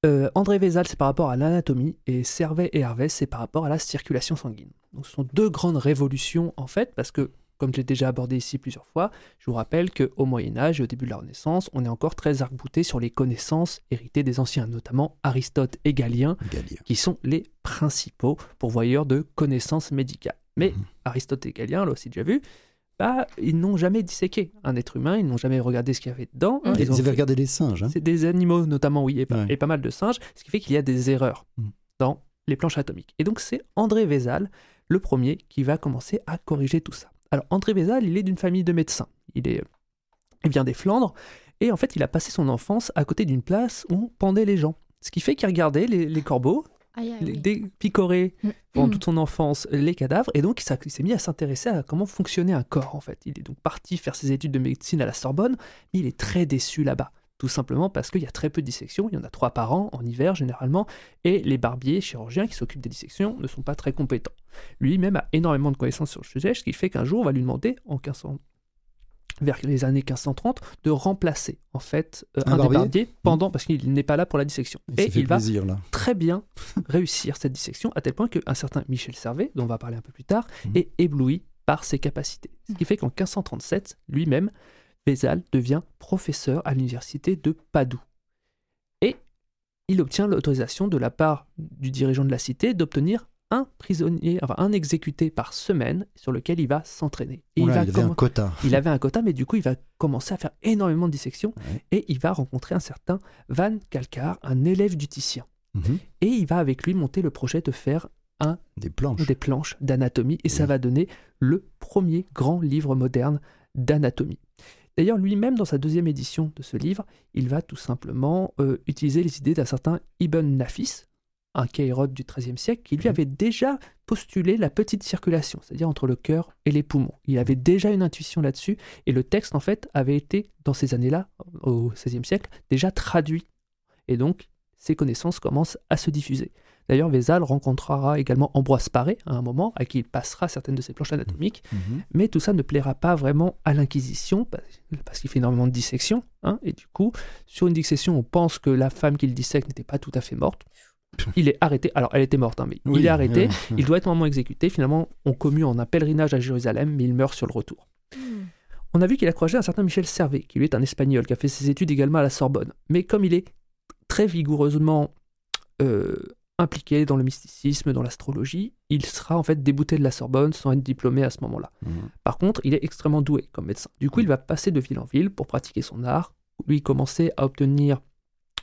Euh, André Vézal, c'est par rapport à l'anatomie, et Servet et Harvey, c'est par rapport à la circulation sanguine. Donc, ce sont deux grandes révolutions, en fait, parce que, comme je l'ai déjà abordé ici plusieurs fois, je vous rappelle qu'au Moyen-Âge et au début de la Renaissance, on est encore très arc-bouté sur les connaissances héritées des anciens, notamment Aristote et Galien, Galien. qui sont les principaux pourvoyeurs de connaissances médicales. Mais Mhm. Aristote et Galien, là aussi déjà vu, bah, ils n'ont jamais disséqué un être humain, ils n'ont jamais regardé ce qu'il y avait dedans. Mhm. Ils, Ils ont avaient fait- regardé les singes. Hein c'est des animaux notamment, oui, et pas, Ouais. et pas mal de singes, ce qui fait qu'il y a des erreurs Mm. dans les planches atomiques. Et donc c'est André Vézal, le premier, qui va commencer à corriger tout ça. Alors André Vézal, il est d'une famille de médecins. Il, est, il vient des Flandres, et en fait il a passé son enfance à côté d'une place où on pendait les gens. Ce qui fait qu'il regardait les, les corbeaux, Aïe, aïe, les- oui. dé- picorer Mm. pendant Mm. toute son enfance les cadavres et donc il s'est mis à s'intéresser à comment fonctionnait un corps en fait. Il est donc parti faire ses études de médecine à la Sorbonne, mais il est très déçu là-bas. Tout simplement parce qu'il y a très peu de dissections, il y en a trois par an, en hiver généralement, et les barbiers, chirurgiens qui s'occupent des dissections ne sont pas très compétents. Lui-même a énormément de connaissances sur le sujet, ce qui fait qu'un jour on va lui demander, en 1500, vers les années 1530, de remplacer en fait euh, Un un, barbier des barbiers pendant, parce qu'il n'est pas là pour la dissection. Il Et il va là. très bien réussir cette dissection, à tel point qu'un certain Michel Servet, dont on va parler un peu plus tard, Mhm. est ébloui par ses capacités. Ce qui fait qu'en 1537, lui-même, Vézal devient professeur à l'université de Padoue. Et il obtient l'autorisation de la part du dirigeant de la cité d'obtenir un prisonnier, enfin un exécuté par semaine sur lequel il va s'entraîner. Va il avait un quota. il avait un quota, mais du coup, il va commencer à faire énormément de dissections Ouais. et il va rencontrer un certain Van Calcar, un élève du Titien. Mhm. Et il va avec lui monter le projet de faire Des planches. des planches d'anatomie et ça va donner le premier grand livre moderne d'anatomie. D'ailleurs, lui-même, dans sa deuxième édition de ce livre, il va tout simplement euh, utiliser les idées d'un certain Ibn Nafis, un caïrote du XIIIe siècle, qui lui Mhm. avait déjà postulé la petite circulation, c'est-à-dire entre le cœur et les poumons. Il avait déjà une intuition là-dessus, et le texte, en fait, avait été, dans ces années-là, au XVIe siècle, déjà traduit. Et donc, ces connaissances commencent à se diffuser. D'ailleurs, Vézal rencontrera également Ambroise Paré à un moment, à qui il passera certaines de ses planches anatomiques, Mhm. mais tout ça ne plaira pas vraiment à l'Inquisition, parce, qu'il fait énormément de dissections, hein, et du coup, sur une dissection, on pense que la femme qu'il dissèque n'était pas tout à fait morte. Il est arrêté, alors elle était morte, hein, mais Oui, il est arrêté, il doit être normalement exécuté, finalement, on commue en un pèlerinage à Jérusalem, mais il meurt sur le retour. On a vu qu'il a croisé un certain Michel Servet, qui lui est un Espagnol, qui a fait ses études également à la Sorbonne. Mais comme il est très vigoureusement euh, impliqué dans le mysticisme, dans l'astrologie, il sera en fait débouté de la Sorbonne sans être diplômé à ce moment-là. Mhm. Par contre, il est extrêmement doué comme médecin. Du coup, il va passer de ville en ville pour pratiquer son art. Lui, commencer à obtenir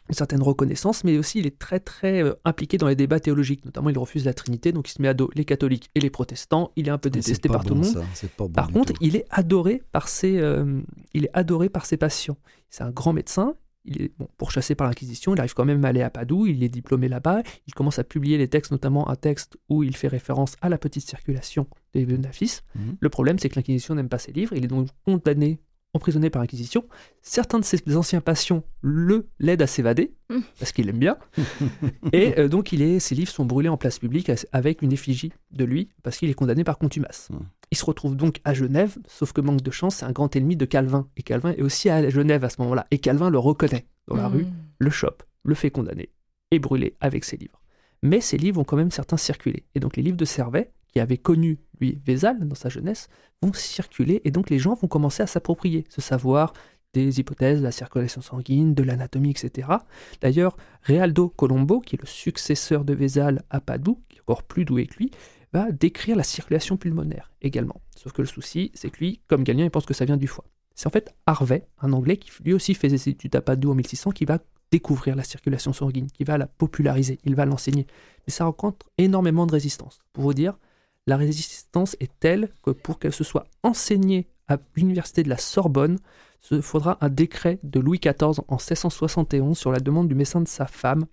une certaine reconnaissance, mais aussi il est très très euh, impliqué dans les débats théologiques. Notamment, il refuse la Trinité, donc il se met à dos les catholiques et les protestants. Il est un peu détesté par tout le monde. bon Par contre, tout. il est adoré par ses, euh, il est adoré par ses patients. C'est un grand médecin. Il est bon, pourchassé par l'Inquisition. Il arrive quand même à aller à Padoue. Il est diplômé là-bas. Il commence à publier les textes, notamment un texte où il fait référence à la petite circulation des Nafis. Mhm. Le problème, c'est que l'Inquisition n'aime pas ses livres. Il est donc condamné, emprisonné par l'Inquisition. Certains de ses anciens patients le l'aident à s'évader Mhm. parce qu'il l'aime bien. Et euh, donc, il est, ses livres sont brûlés en place publique avec une effigie de lui parce qu'il est condamné par contumace. Il se retrouve donc à Genève, sauf que manque de chance, c'est un grand ennemi de Calvin. Et Calvin est aussi à Genève à ce moment-là. Et Calvin le reconnaît dans la Hmm. rue, le chope, le fait condamner et brûler avec ses livres. Mais ces livres ont quand même certains circulé. Et donc les livres de Servet, qui avait connu, lui, Vézal dans sa jeunesse, vont circuler. Et donc les gens vont commencer à s'approprier ce savoir des hypothèses de la circulation sanguine, de l'anatomie, etc. D'ailleurs, Realdo Colombo, qui est le successeur de Vézal à Padoue, qui est encore plus doué que lui, décrire la circulation pulmonaire également. Sauf que le souci, c'est que lui, comme Galien, il pense que ça vient du foie. C'est en fait Harvey, un Anglais qui lui aussi fait des études à Padoue en 1600, qui va découvrir la circulation sanguine, qui va la populariser, il va l'enseigner. Mais ça rencontre énormément de résistance. Pour vous dire, la résistance est telle que pour qu'elle se soit enseignée à l'université de la Sorbonne, il faudra un décret de Louis XIV en 1671 sur la demande du médecin de sa femme,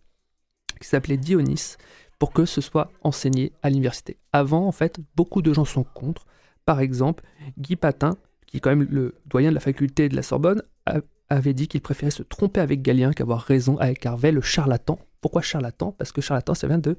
qui s'appelait Dionys, pour que ce soit enseigné à l'université. Avant, en fait, beaucoup de gens sont contre. Par exemple, Guy Patin, qui est quand même le doyen de la faculté de la Sorbonne, a- avait dit qu'il préférait se tromper avec Galien qu'avoir raison avec Harvey, le charlatan. Pourquoi charlatan? Parce que charlatan, ça vient de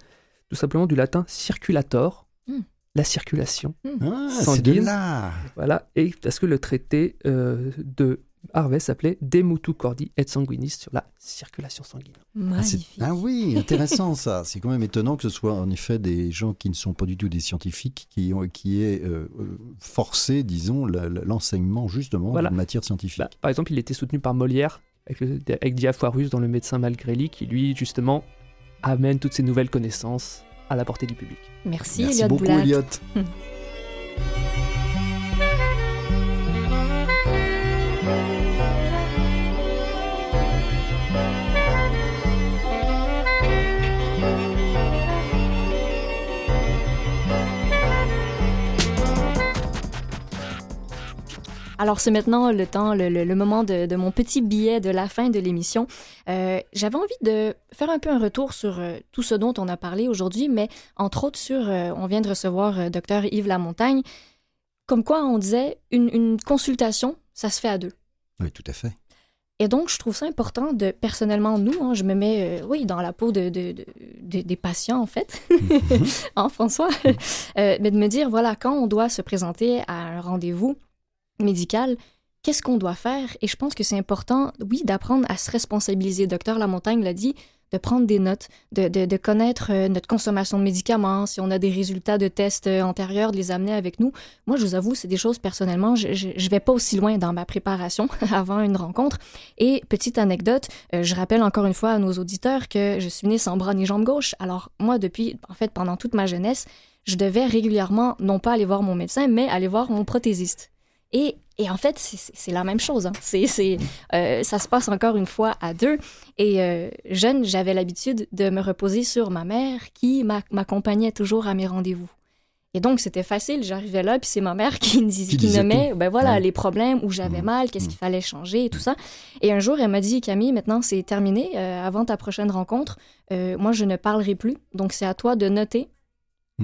tout simplement du latin circulator, Hmm. la circulation. Ah, c'est de Sanguine. là. Voilà, et parce que le traité euh, de Harvey s'appelait De mutu cordi et sanguinis sur la circulation sanguine. Ah, Magnifique. ah oui, intéressant ça. C'est quand même étonnant que ce soit en effet des gens qui ne sont pas du tout des scientifiques qui, ont, qui aient euh, euh, forcé, disons, l'enseignement justement Voilà. d'une matière scientifique. Bah, par exemple, il était soutenu par Molière, avec, le- avec Diafoirus dans Le médecin malgré lui, qui lui, justement, amène toutes ces nouvelles connaissances à la portée du public. Merci, Merci Elliot beaucoup. Elliot. Alors, c'est maintenant le temps, le, le- le moment de, de mon petit billet de la fin de l'émission. Euh, J'avais envie de faire un peu un retour sur euh, tout ce dont on a parlé aujourd'hui, mais entre autres sur, euh, on vient de recevoir docteur Yves Lamontagne, comme quoi on disait une, une consultation, ça se fait à deux. Oui, tout à fait. Et donc, je trouve ça important de, personnellement, nous, hein, je me mets, euh, oui, dans la peau de, de- de- de- des patients, en fait, hein, François, Euh, mais de me dire, voilà, quand on doit se présenter à un rendez-vous médical, qu'est-ce qu'on doit faire? Et je pense que c'est important, oui, d'apprendre à se responsabiliser. Docteur Lamontagne l'a dit, de prendre des notes, de, de- connaître euh, notre consommation de médicaments, si on a des résultats de tests euh, antérieurs, de les amener avec nous. Moi, je vous avoue, c'est des choses personnellement, je, je, vais pas aussi loin dans ma préparation avant une rencontre. Et petite anecdote, euh, je rappelle encore une fois à nos auditeurs que je suis née sans bras ni jambe gauche. Alors moi, depuis, en fait, pendant toute ma jeunesse, je devais régulièrement non pas aller voir mon médecin, mais aller voir mon prothésiste. Et, et en fait, c'est- la même chose. hein. C'est, euh, ça se passe encore une fois à deux. Et euh, jeune, j'avais l'habitude de me reposer sur ma mère qui m'a- m'accompagnait toujours à mes rendez-vous. Et donc, c'était facile. J'arrivais là, puis c'est ma mère qui, me dis- Qui qui nommait ben voilà, Ouais. les problèmes, où j'avais Mhm. mal, qu'est-ce Mhm. qu'il fallait changer et tout ça. Et un jour, elle m'a dit, Camille, maintenant c'est terminé. euh, avant ta prochaine rencontre, euh, moi, je ne parlerai plus. Donc, c'est à toi de noter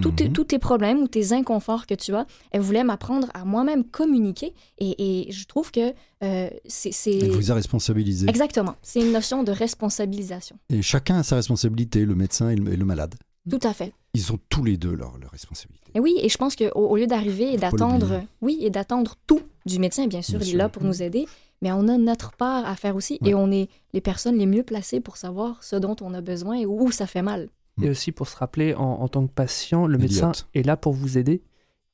tous tes, Mhm. tous tes problèmes ou tes inconforts que tu as. Elle voulait m'apprendre à moi-même communiquer. Et, et je trouve que euh, c'est... Elle vous a responsabilisé. Exactement. C'est une notion de responsabilisation. Et chacun a sa responsabilité, le médecin et le, et le malade. Tout à fait. Ils ont tous les deux leur, leur responsabilité. Et oui, et je pense qu'au au lieu d'arriver et d'attendre, oui, et d'attendre tout du médecin, bien sûr, Bien il est là pour nous aider, mais on a notre part à faire aussi, Ouais. et on est les personnes les mieux placées pour savoir ce dont on a besoin et où ça fait mal. Mm. Et aussi pour se rappeler, en, en tant que patient, le médecin est là pour vous aider.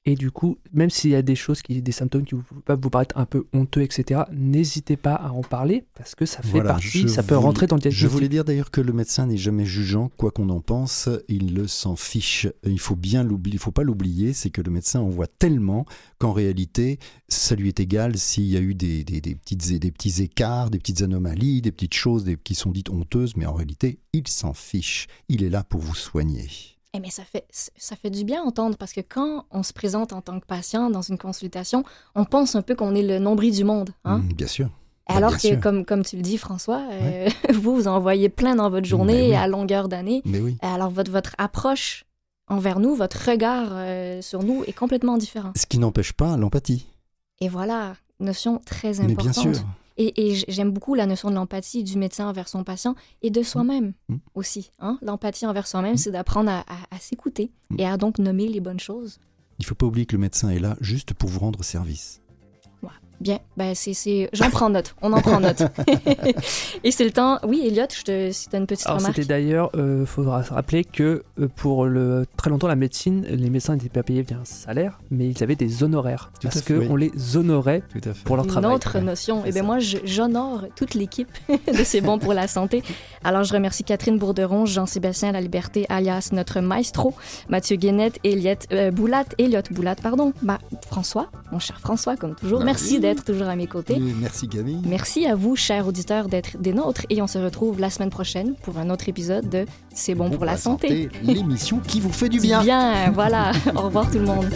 Et du coup, même s'il y a des choses, qui, des symptômes qui vous- peuvent vous paraître un peu honteux, etc., n'hésitez pas à en parler parce que ça fait Voilà, partie, je ça peut voulais- rentrer dans le Je diagnostic. voulais dire d'ailleurs que le médecin n'est jamais jugeant, quoi qu'on en pense, il le s'en fiche. Il faut bien l'oublier, il faut pas l'oublier, c'est que le médecin en voit tellement qu'en réalité, ça lui est égal s'il y a eu des, des, des petites, des petits écarts, des petites anomalies, des petites choses des- qui sont dites honteuses, mais en réalité, il s'en fiche. Il est là pour vous soigner. Eh mais ça fait, ça fait du bien à entendre parce que quand on se présente en tant que patient dans une consultation, on pense un peu qu'on est le nombril du monde. Hein? Mm, bien sûr. Bah, Alors bien que, sûr. comme, comme tu le dis, François, euh, vous, vous en voyez plein dans votre journée oui. à longueur d'année. Mais oui. Alors, votre, votre approche envers nous, votre regard euh, sur nous est complètement différent. Ce qui n'empêche pas l'empathie. Et voilà, notion très Mais bien importante. sûr. Et, j'aime beaucoup la notion de l'empathie du médecin envers son patient et de soi-même Mm. aussi. Hein? L'empathie envers soi-même, Mm. c'est d'apprendre à, à- à s'écouter et à donc nommer les bonnes choses Il ne faut pas oublier que le médecin est là juste pour vous rendre service. Bien, ben c'est, c'est... j'en prends note, on en prend note. et c'est le temps, oui Elliot, je te, si tu as une petite Alors remarque. c'était d'ailleurs, il faudra se rappeler que euh, pour le, très longtemps la médecine, les médecins n'étaient pas payés via un salaire, mais ils avaient des honoraires, Tout parce qu'on oui. les honorait Tout à fait. pour leur Une travail. autre notion. Et bien ça. moi, j'honore toute l'équipe de C'est bon pour la santé. Alors, je remercie Catherine Bourderon, Jean-Sébastien La Liberté, alias notre maestro, Mathieu Guénette, Elliot euh, Boulat, Elliot Boulat, pardon, bah, François, mon cher François, comme toujours. Bah Merci oui. D'être toujours à mes côtés. Oui, merci Camille. Merci à vous, chers auditeurs, d'être des nôtres. Et on se retrouve la semaine prochaine pour un autre épisode de C'est bon, pour la santé. L'émission qui vous fait du Du bien. Bien, voilà. Au revoir tout le monde.